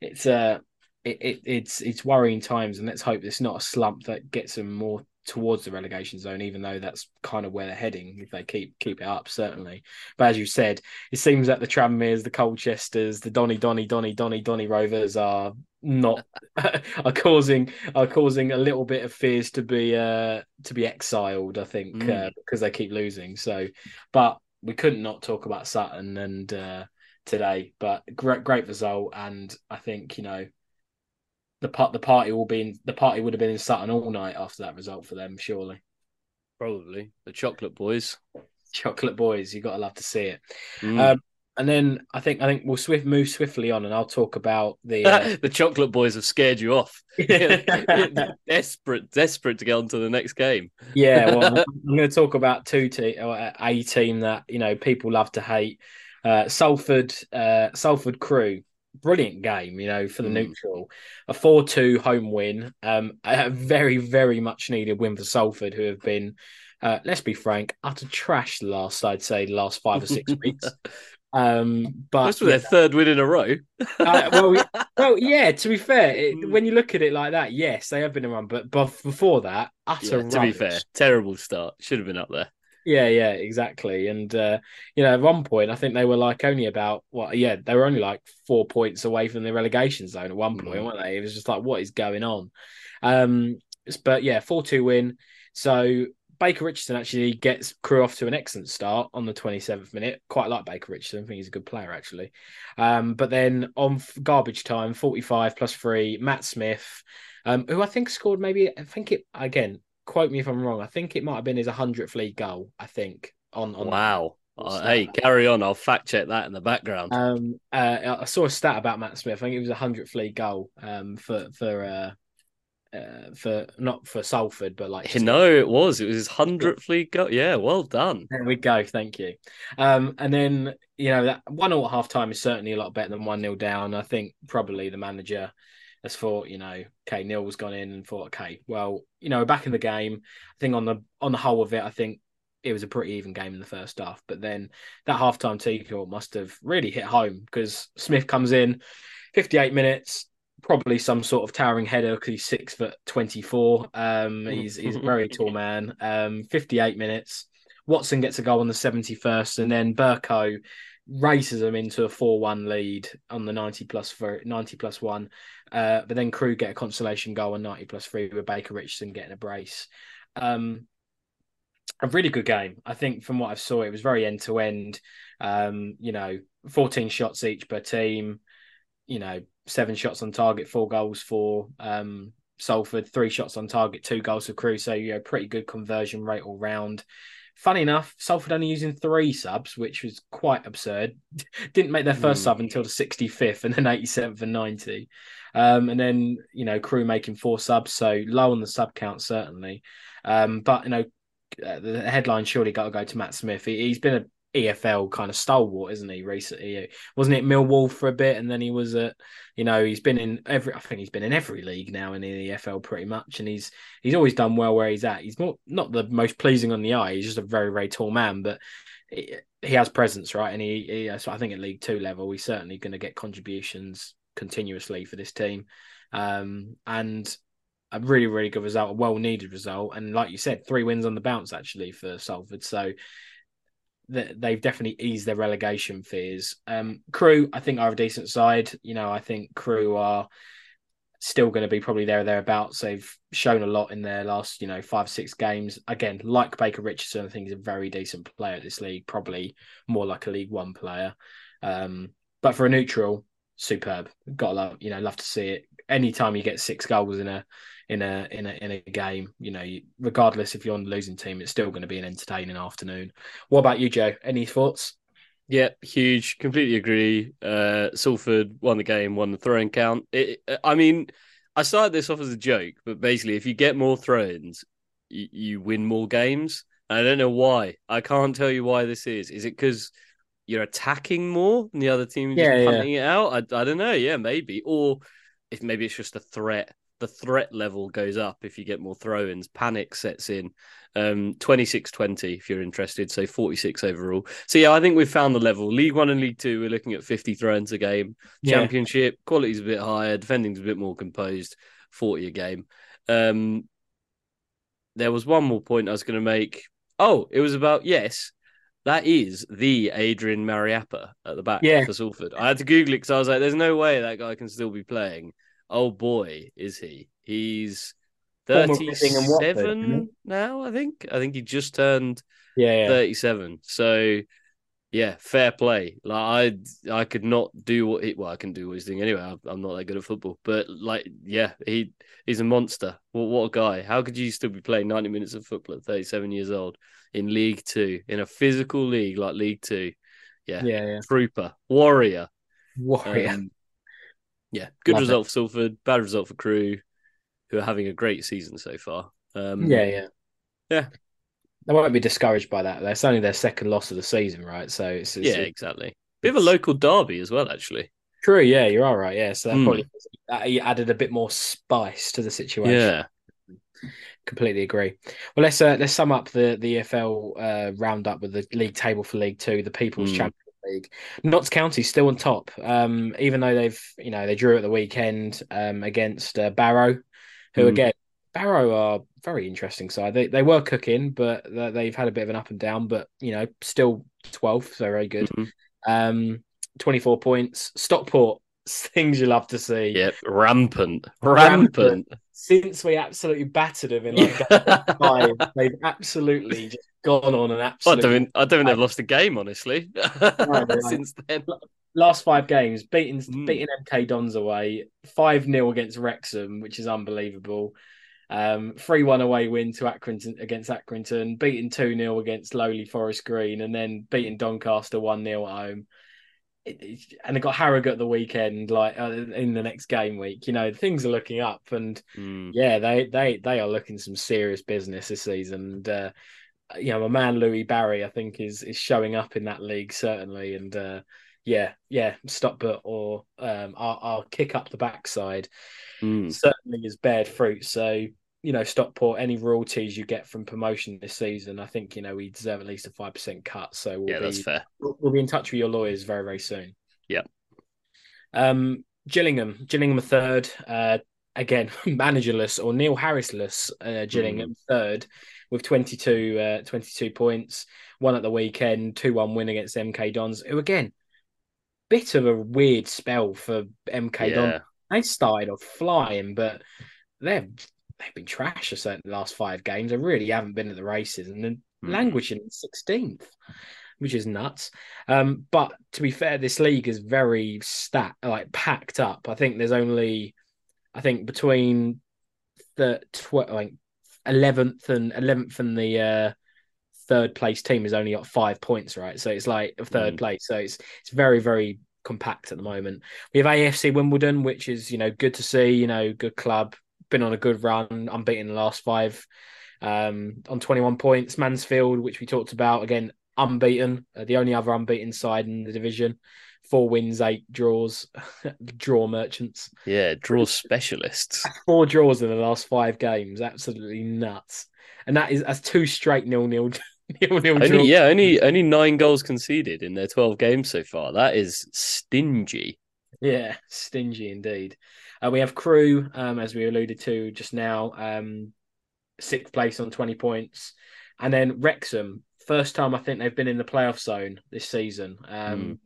S1: it's uh it, it, it's it's worrying times, and let's hope it's not a slump that gets them more towards the relegation zone, even though that's kind of where they're heading if they keep keep it up, certainly. But as you said, it seems that the Tranmeres, the Colchesters, the Donny Donny Donny Donny Donny Rovers are not are causing are causing a little bit of fears to be uh to be exiled, I think, mm. uh, because they keep losing. So, but we couldn't not talk about Sutton and uh today, but great great result, and I think you know the part the party will be in, the party would have been in Sutton all night after that result for them, surely.
S2: Probably the chocolate boys.
S1: Chocolate boys, you gotta love to see it. Mm. Um, and then I think I think we'll swift move swiftly on, and I'll talk about the
S2: uh... the chocolate boys have scared you off. desperate, desperate to get on to the next game.
S1: yeah, well, I'm going to talk about two te- a team that you know people love to hate. Uh, Salford, uh, Salford Crewe, brilliant game, you know, for the mm. neutral. A 4 2 home win. Um, a very, very much needed win for Salford, who have been, uh, let's be frank, utter trash the last, I'd say, the last five or six weeks. Um, but
S2: this was their third win in a row.
S1: uh, well, well, yeah. To be fair, it, mm. when you look at it like that, yes, they have been a run. But, but before that, utter.
S2: Yeah, to be fair, terrible start. Should have been up there.
S1: Yeah, yeah, exactly. And uh, you know, at one point, I think they were like only about what? Well, yeah, they were only like four points away from the relegation zone at one point, mm. weren't they? It was just like, what is going on? Um, but yeah, four-two win. So Baker Richardson actually gets Crewe off to an excellent start on the 27th minute. Quite like Baker Richardson. I think he's a good player, actually. Um, but then on garbage time, 45 plus three, Matt Smith, um, who I think scored maybe, I think it, again, quote me if I'm wrong. I think it might have been his 100th league goal. I think on on.
S2: Wow. Uh, hey, carry on. I'll fact check that in the background.
S1: Um, uh, I saw a stat about Matt Smith. I think it was a hundredth league goal. Um, for for uh, uh, for not for Salford, but like
S2: no, it was. It was his hundredth league goal. Yeah, well done.
S1: There we go. Thank you. Um, and then you know that one or half time is certainly a lot better than one nil down. I think probably the manager has thought, you know, okay, Neil was gone in and thought, okay, well, you know, back in the game. I think on the on the whole of it, I think it was a pretty even game in the first half. But then that halftime teacup must have really hit home because Smith comes in, 58 minutes, probably some sort of towering header because he's six foot 24. Um, he's he's a very tall man. Um, 58 minutes. Watson gets a goal on the 71st, and then Berkoe races them into a 4-1 lead on the 90 plus for 90 plus one. Uh, but then Crewe get a consolation goal on 90 plus three with Baker Richardson getting a brace. Um, a really good game. I think from what I saw, it was very end to end. You know, 14 shots each per team. You know, seven shots on target, four goals for um, Salford, three shots on target, two goals for Crewe So, you know, pretty good conversion rate all round. Funny enough, Salford only using three subs, which was quite absurd. Didn't make their first mm. sub until the 65th and then 87th and 90. Um, and then, you know, crew making four subs, so low on the sub count, certainly. Um, but, you know, uh, the headline surely got to go to Matt Smith. He, has been a EFL kind of stalwart, isn't he? Recently, wasn't it Millwall for a bit, and then he was at, you know, he's been in every. I think he's been in every league now in the EFL pretty much, and he's he's always done well where he's at. He's not not the most pleasing on the eye. He's just a very very tall man, but he, he has presence, right? And he, he so I think at League Two level, he's certainly going to get contributions continuously for this team, um, and a really, really good result, a well needed result. And like you said, three wins on the bounce actually for Salford. So they've definitely eased their relegation fears. Um, Crewe, I think, are a decent side. You know, I think Crewe are still going to be probably there or thereabouts. They've shown a lot in their last, you know, five, six games. Again, like Baker Richardson, I think he's a very decent player at this league, probably more like a League One player. Um, but for a neutral, superb. Got love, you know, love to see it. Anytime you get six goals in a in a in a in a game. You know, regardless if you're on the losing team, it's still going to be an entertaining afternoon. What about you, Joe? Any thoughts?
S2: Yeah, huge. Completely agree. Uh, Salford won the game, won the throwing count. It, I mean, I started this off as a joke, but basically, if you get more throw-ins, you, you win more games. I don't know why. I can't tell you why this is. Is it because you're attacking more and the other team is
S1: Yeah,
S2: just
S1: yeah.
S2: it out? I, I don't know. Yeah, maybe. Or if maybe it's just a threat. The threat level goes up if you get more throw ins. Panic sets in. Um, 26 20 if you're interested. So 46 overall. So yeah, I think we've found the level. League One and League Two, we're looking at 50 throw ins a game.
S1: Yeah.
S2: Championship, quality's a bit higher, defending's a bit more composed, 40 a game. Um, there was one more point I was going to make. Oh, it was about, yes, that is the Adrian Mariappa at the back
S1: Yeah.
S2: for Salford. I had to Google it because I was like, there's no way that guy can still be playing. Oh boy, is he. He's
S1: Former Reading and Watford,
S2: 37 now, I think. I think he just turned
S1: Yeah, yeah.
S2: 37. So yeah, fair play. Like I I could not do what he well, I can do what he's doing anyway. I'm, I'm not that good at football. But like, yeah, he he's a monster. What what a guy. How could you still be playing 90 minutes of football at 37 years old in League Two, in a physical league like League Two? Yeah.
S1: yeah, yeah.
S2: Trooper, warrior.
S1: Warrior.
S2: Um, yeah, good
S1: Love it.
S2: result for Salford, bad result for Crewe, who are having a great season so far. Um,
S1: yeah, yeah.
S2: Yeah.
S1: They won't be discouraged by that. That's only their second loss of the season, right? So it's, it's
S2: yeah, exactly. Bit of a local derby as well, actually.
S1: true. Yeah, you're all right. Yeah, so that
S2: Hmm.
S1: probably that added a bit more spice to the situation.
S2: Yeah.
S1: completely agree. Well, let's uh, let's sum up the the EFL uh, roundup with the league table for League Two, the People's
S2: Mm.
S1: Champions League. Notts County still on top, um, even though they've you know they drew at the weekend um, against uh, Barrow, who
S2: Mm.
S1: again Barrow are very interesting side. They they were cooking, but they- they've had a bit of an up and down. But you know, still twelfth, so very good.
S2: Mhm.
S1: Um, twenty four points. Stockport, things you love to see.
S2: Yep, rampant,
S1: Rampant.
S2: rampant.
S1: Since we absolutely battered them in like five, they've absolutely just gone on an absolute.
S2: I don't, think, I don't think they've lost a game, honestly, since then.
S1: last five games, beating
S2: Mm.
S1: beating MK Dons away, five 0 against Wrexham, which is unbelievable. Um, three one away win to Accrington against Accrington, beating two 0 against lowly Forest Green, and then beating Doncaster one 0 at home. And they got Harrogate at the weekend, like uh, in the next game week. You know things are looking up, and
S2: Mm.
S1: yeah, they they they are looking some serious business this season. And uh, you know, my man Louie Barry, I think, is is showing up in that league certainly. And uh, yeah, yeah, Stockport or um, our, our kick up the backside
S2: Mm.
S1: certainly is bared fruit. So you know, Stockport, any royalties you get from promotion this season, I think you know we deserve at least a five percent cut. So we'll
S2: Yeah,
S1: be
S2: that's fair.
S1: we'll we'll be in touch with your lawyers very very soon.
S2: Yeah.
S1: Um, Gillingham, Gillingham third. Uh, again, managerless or Neil Harrisless. Uh, Gillingham third with 22, uh, 22 points. One at the weekend, two one win against MK Dons. Who again, bit of a weird spell for MK Dons. They started off flying, but they've they've been trash for certain last five games. They really haven't been at the races and then
S2: Mm.
S1: languishing sixteenth, which is nuts. Um, but to be fair, this league is very stat like packed up. I think there's only, I think between the tw- like eleventh and eleventh and the uh, third place team has only got five points, right? So it's like a third
S2: Mm.
S1: place. So it's it's very very compact at the moment. We have AFC Wimbledon, which is you know good to see. You know, good club, been on a good run, unbeaten the last five, um, on twenty one points. Mansfield, which we talked about again, unbeaten, uh, the only other unbeaten side in the division. Four wins, eight draws, draw merchants.
S2: yeah. Draw specialists.
S1: Four draws in the last five games, absolutely nuts. And that is that's two straight nil nil nil nil draws.
S2: Only yeah, only only nine goals conceded in their twelve games so far. That is stingy.
S1: Yeah, stingy indeed. Uh, we have Crewe, um, as we alluded to just now, um, sixth place on 20 points. And then Wrexham, first time I think they've been in the playoff zone this season. Um,
S2: Mm.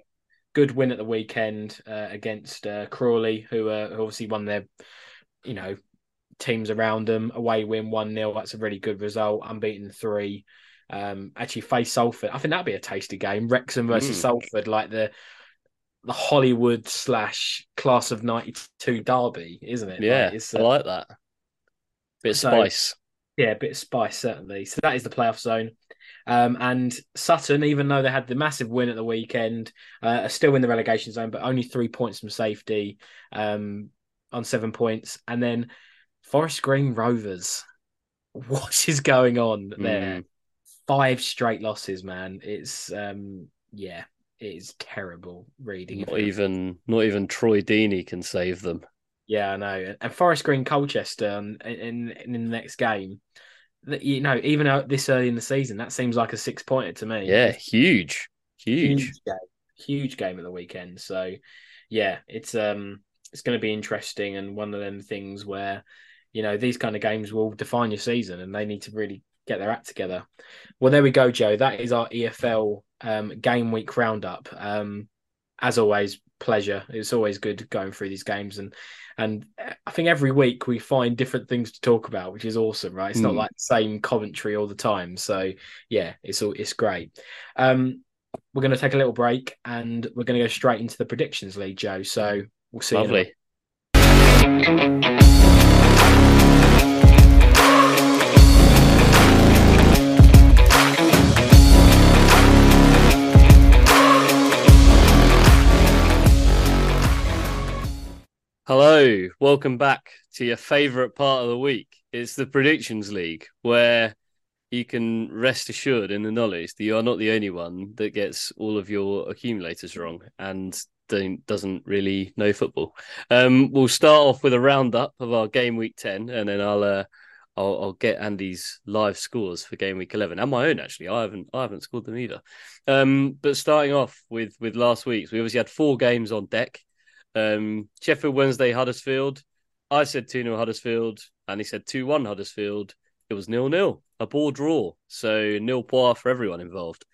S1: Good win at the weekend uh, against uh, Crawley, who, uh, who obviously won their, you know, teams around them. Away win 1 0. That's a really good result. Unbeaten three. Um, actually, face Salford. I think that'd be a tasty game. Wrexham versus
S2: Mm.
S1: Salford, like the the Hollywood slash class of '92 derby, isn't it?
S2: Yeah,
S1: Like, it's,
S2: I
S1: uh,
S2: like that. Bit of
S1: So-
S2: spice.
S1: yeah, a bit of spice certainly. So that is the playoff zone. Um, and Sutton, even though they had the massive win at the weekend, uh, are still in the relegation zone, but only three points from safety um, on seven points. And then Forest Green Rovers. What is going on there?
S2: Mm.
S1: five straight losses, man. It's um yeah, it is terrible reading.
S2: Not even not even Troy Deeney can save them.
S1: Yeah, I know. And Forest Green Colchester in, in, in the next game, you know, even this early in the season, that seems like a six pointer to me.
S2: Yeah, huge, huge,
S1: huge game, huge game at the weekend. So, yeah, it's um, it's going to be interesting and one of them things where, you know, these kind of games will define your season, and they need to really get their act together. Well, there we go, Joe. That is our EFL um, game week roundup. Um, as always, pleasure. It's always good going through these games, and and I think every week we find different things to talk about, which is awesome, right? It's mm. not hmm. like the same commentary all the time. So yeah, it's all it's great. Um, we're going to take a little break, and we're going to go straight into the predictions league, Joe. So we'll see.
S2: Lovely. Hello, welcome back to your favorite part of the week. It's the Predictions League, where you can rest assured in the knowledge that you are not the only one that gets all of your accumulators wrong and doesn't really know football. Um, we'll start off with a roundup of our game week 10, and then I'll, uh, I'll, I'll get Andy's live scores for game week 11 and my own, actually. I haven't, I haven't scored them either. Um, but starting off with, with last week's, we obviously had four games on deck. Um, Sheffield Wednesday, Huddersfield. I said 2 0 Huddersfield, and he said 2 1 Huddersfield. It was nil nil, a ball draw. So nil poir for everyone involved.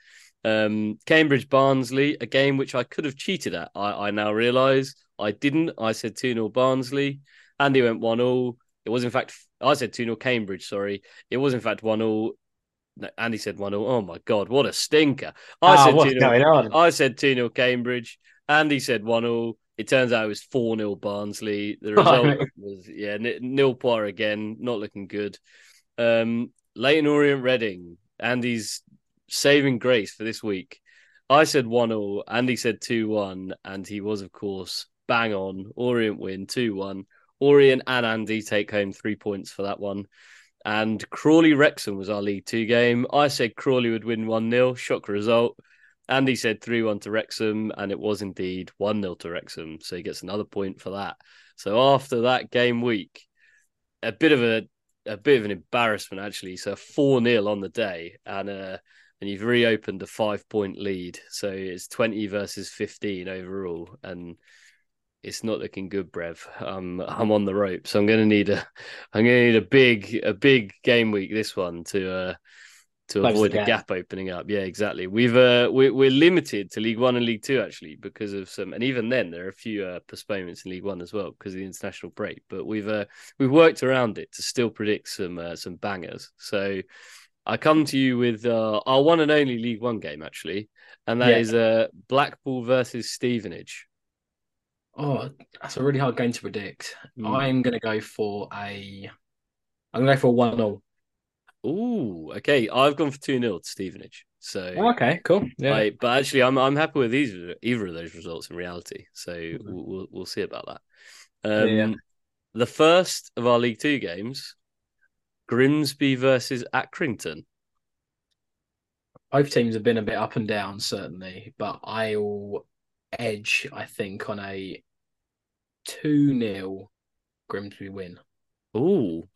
S2: Um, Cambridge Barnsley, a game which I could have cheated at. I, I now realise I didn't. I said 2 0 Barnsley. Andy went 1 0. It was, in fact, I said 2 0 Cambridge, sorry. It was, in fact, 1 0. Andy said 1 0. Oh my God, what a stinker. I
S1: ah, said 2 0.
S2: I said 2 0 Cambridge. Andy said 1 0. It turns out it was 4 0 Barnsley. The result was, yeah, nil poir again, not looking good. Um, Leyton Orient Reading, Andy's saving grace for this week. I said 1 0, Andy said 2 1, and he was, of course, bang on. Orient win 2 1. Orient and Andy take home three points for that one. And Crawley Wrexham was our League Two game. I said Crawley would win 1 0. Shock result. Andy said 3 1 to Wrexham, and it was indeed 1 0 to Wrexham. So he gets another point for that. So after that game week, a bit of a a bit of an embarrassment actually. So four 0 on the day, and uh, and you've reopened a five point lead. So it's twenty versus fifteen overall, and it's not looking good, Brev. Um, I'm on the ropes. So I'm to need a, I'm to need a big, a big game week this one to uh, to Close avoid the gap. gap. opening up. Yeah, exactly. We've uh, we, we're limited to League One and League Two actually because of some, and even then there are a few uh, postponements in League One as well because of the international break. But we've uh, we've worked around it to still predict some uh, some bangers. So I come to you with uh, our one and only League One game actually, and that yeah. is uh, Blackpool versus Stevenage.
S1: Oh, that's a really hard game to predict. Mm. I'm going to go for a. I'm going to go for a one 0
S2: Ooh, okay. I've gone for 2 0 to Stevenage. So
S1: oh, okay, cool. Yeah.
S2: I, but actually, I'm I'm happy with either either of those results in reality. So mm-hmm. we'll, we'll, we'll see about that. Um, yeah. The first of our League Two games, Grimsby versus Accrington.
S1: Both teams have been a bit up and down, certainly, but I'll edge. I think on a two 0 Grimsby win.
S2: Ooh,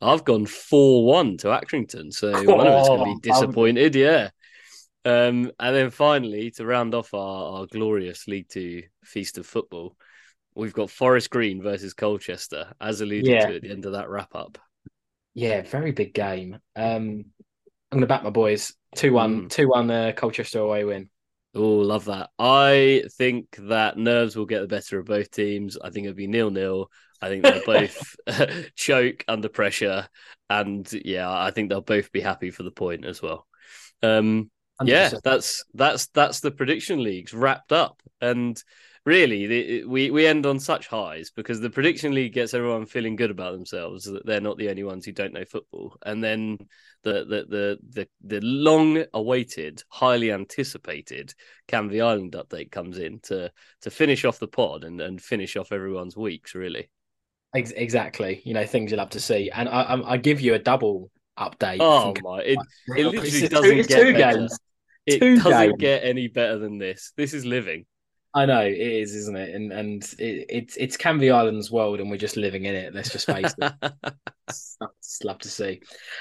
S2: I've gone 4 1 to Accrington. So oh, one of us going to be disappointed. I'm... Yeah. Um, and then finally, to round off our, our glorious League Two feast of football, we've got Forest Green versus Colchester, as alluded yeah. to at the end of that wrap up.
S1: Yeah, very big game. Um, I'm going to back my boys 2 1, mm. 2 1 uh, Colchester away win.
S2: Oh, love that. I think that nerves will get the better of both teams. I think it'll be nil nil. I think they'll both choke under pressure, and yeah, I think they'll both be happy for the point as well. Um, yeah, that's that's that's the prediction leagues wrapped up, and really, the, we we end on such highs because the prediction league gets everyone feeling good about themselves that they're not the only ones who don't know football, and then the the the the, the long awaited, highly anticipated Canvey Island update comes in to to finish off the pod and and finish off everyone's weeks really.
S1: Exactly. You know, things you'll have to see. And I, I, I give you a double update.
S2: Oh my! It, it literally
S1: two-
S2: doesn't
S1: it's
S2: get
S1: two
S2: better.
S1: games.
S2: It
S1: Two
S2: doesn't
S1: games.
S2: get any better than this. This is living.
S1: I know it is, isn't it? And and it, it's it's Canvey Island's world, and we're just living in it. Let's just face it. It's it's love to see.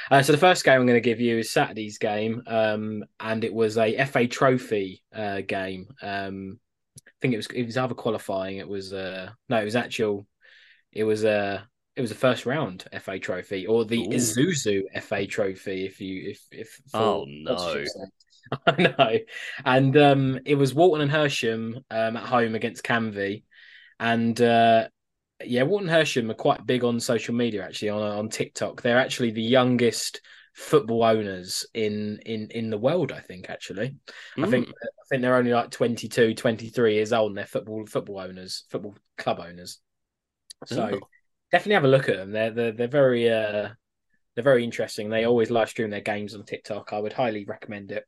S1: Uh, so the first game I'm going to give you is Saturday's game, um, and it was a FA Trophy uh, game. Um, I think it was it was either qualifying. It was uh, no, it was actual. It was a it was a first round FA Trophy or the
S2: Ooh.
S1: Isuzu FA Trophy. If you if if
S2: Oh, no.
S1: I know, and um, it was Walton and Hersham um, at home against Canvey, and uh, yeah, Walton Hersham are quite big on social media actually on on TikTok. They're actually the youngest football owners in in in the world. I think actually, I think
S2: Mm.
S1: I think they're only like 22, 23 years old, and they're football football owners, football club owners. So
S2: Oh.
S1: definitely have a look at them. They're they're they're very uh they're very interesting. They always live stream their games on TikTok. I would highly recommend it.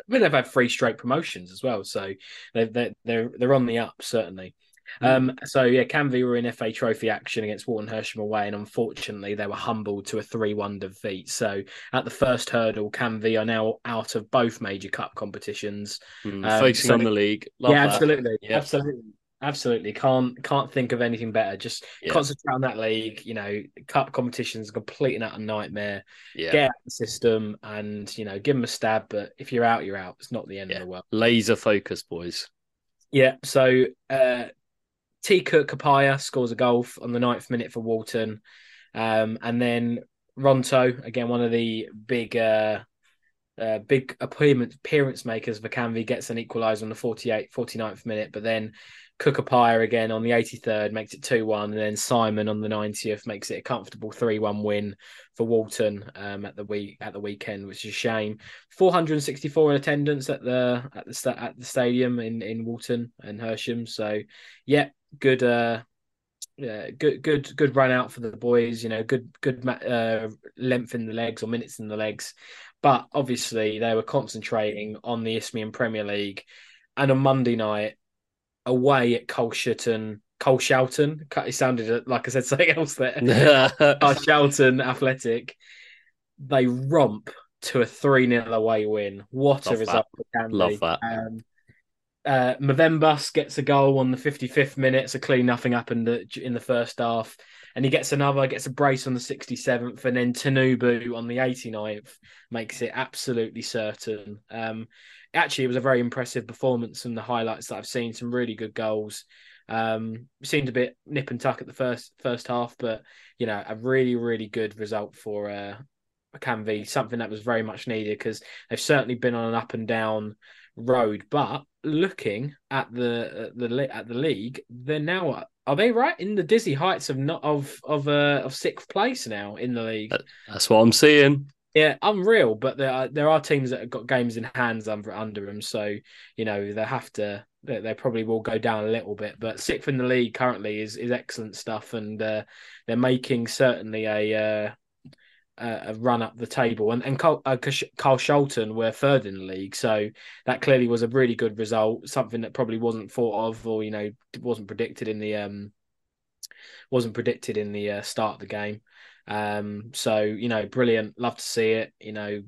S1: I mean, they've had three straight promotions as well, so they they they're they're on the up certainly. Um, so yeah, Canvey were in FA Trophy action against Walton Hersham away, and unfortunately they were humbled to a three-one defeat. So at the first hurdle, Canvey are now out of both major cup competitions.
S2: Mm,
S1: um,
S2: Focusing
S1: so-
S2: on the league. Love
S1: yeah,
S2: that.
S1: absolutely,
S2: Yeah.
S1: absolutely, absolutely. Can't can't think of anything better. Just
S2: Yeah.
S1: concentrate on that league. You know, cup competitions a complete and utter nightmare.
S2: Yeah.
S1: Get out the system and you know give them a stab. But if you're out, you're out. It's not the end
S2: Yeah.
S1: of the world.
S2: Laser focus, boys.
S1: Yeah. So uh, T. Cook Kapaya scores a goal on the ninth minute for Walton, um, and then Ronto again, one of the big. Uh, uh, big appearance, appearance makers for Canvey gets an equaliser on the 48, 49th minute, but then Cookapire again on the 83rd makes it 2 1, and then Simon on the 90th makes it a comfortable 3 1 win for Walton um, at the week at the weekend, which is a shame. 464 in attendance at the at the sta- at the stadium in, in Walton and Hersham. So yeah, good uh yeah, good, good, good run out for the boys. You know, good, good uh, length in the legs or minutes in the legs. But obviously, they were concentrating on the Isthmian Premier League, and on Monday night, away at Carshalton, Carshalton. It sounded like I said something else there. Carshalton Athletic. They romp to a three 0 away win. What
S2: Love
S1: a result for Canvey.
S2: Love that.
S1: Um, uh, Movembus gets a goal on the 55th minute, so clearly nothing happened in the first half. And he gets another, gets a brace on the 67th, and then Tanubu on the 89th makes it absolutely certain. Um, actually, it was a very impressive performance from the highlights that I've seen. Some really good goals. Um, seemed a bit nip and tuck at the first first half, but you know, a really really good result for uh, Canvey. Something that was very much needed because they've certainly been on an up and down road. But looking at the the at the league, they're now are they right in the dizzy heights of not of of uh, of sixth place now in the league?
S2: That's what I'm seeing.
S1: Yeah, unreal. But there are there are teams that have got games in hands under under them, so you know they have to. They, they probably will go down a little bit, but sixth in the league currently is is excellent stuff, and uh, they're making certainly a. Uh, a run up the table, and and Carl, uh, Shelton were third in the league, so that clearly was a really good result. Something that probably wasn't thought of, or you know, wasn't predicted in the um, wasn't predicted in the uh, start of the game. Um, so you know, brilliant. Love to see it. You know,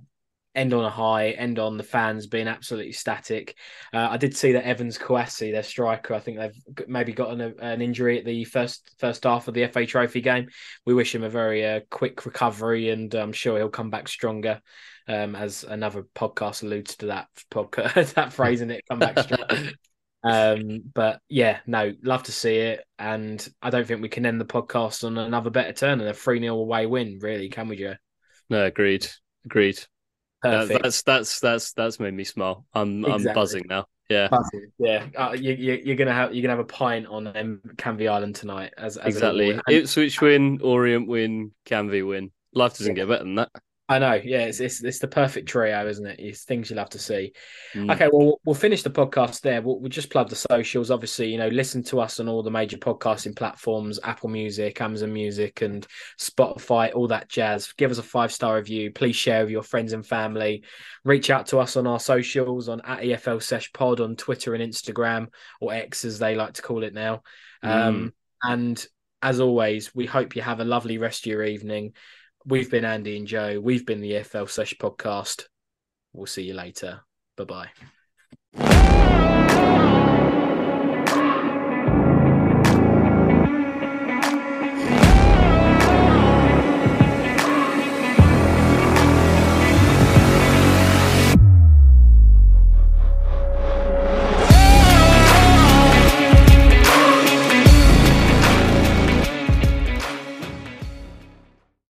S1: end on a high, end on the fans being absolutely static. Uh, I did see that Evans Kouassi, their striker, I think they've maybe gotten an, an, injury at the first first half of the FA Trophy game. We wish him a very uh, quick recovery, and I'm sure he'll come back stronger. Um, as another podcast alludes to that podcast, that phrase in it, come back stronger. um, but yeah, no, love to see it, and I don't think we can end the podcast on another better turn and a three 0 away win. Really, can we, Joe?
S2: No, agreed, agreed. Uh, that's that's that's that's made me smile. I'm exactly. I'm buzzing now. Yeah,
S1: buzzing. Yeah, uh, you, you, are gonna have you're gonna have a pint on um, Canvey Island tonight. As, as
S2: exactly, Ipswich win, Orient win, Canvey win. Life doesn't yeah. get better than that.
S1: I know, yeah, it's, it's it's the perfect trio, isn't it? It's things you'll have to see. Mm. Okay, well, we'll finish the podcast there. We'll, we'll, just plug the socials. Obviously, you know, listen to us on all the major podcasting platforms: Apple Music, Amazon Music, and Spotify. All that jazz. Give us a five star review. Please share with your friends and family. Reach out to us on our socials on at EFL Sesh Pod on Twitter and Instagram, or X as they like to call it now. Mm. Um, and as always, we hope you have a lovely rest of your evening We've been Andy and Joe. We've been the EFL Sesh podcast. We'll see you later. Bye bye.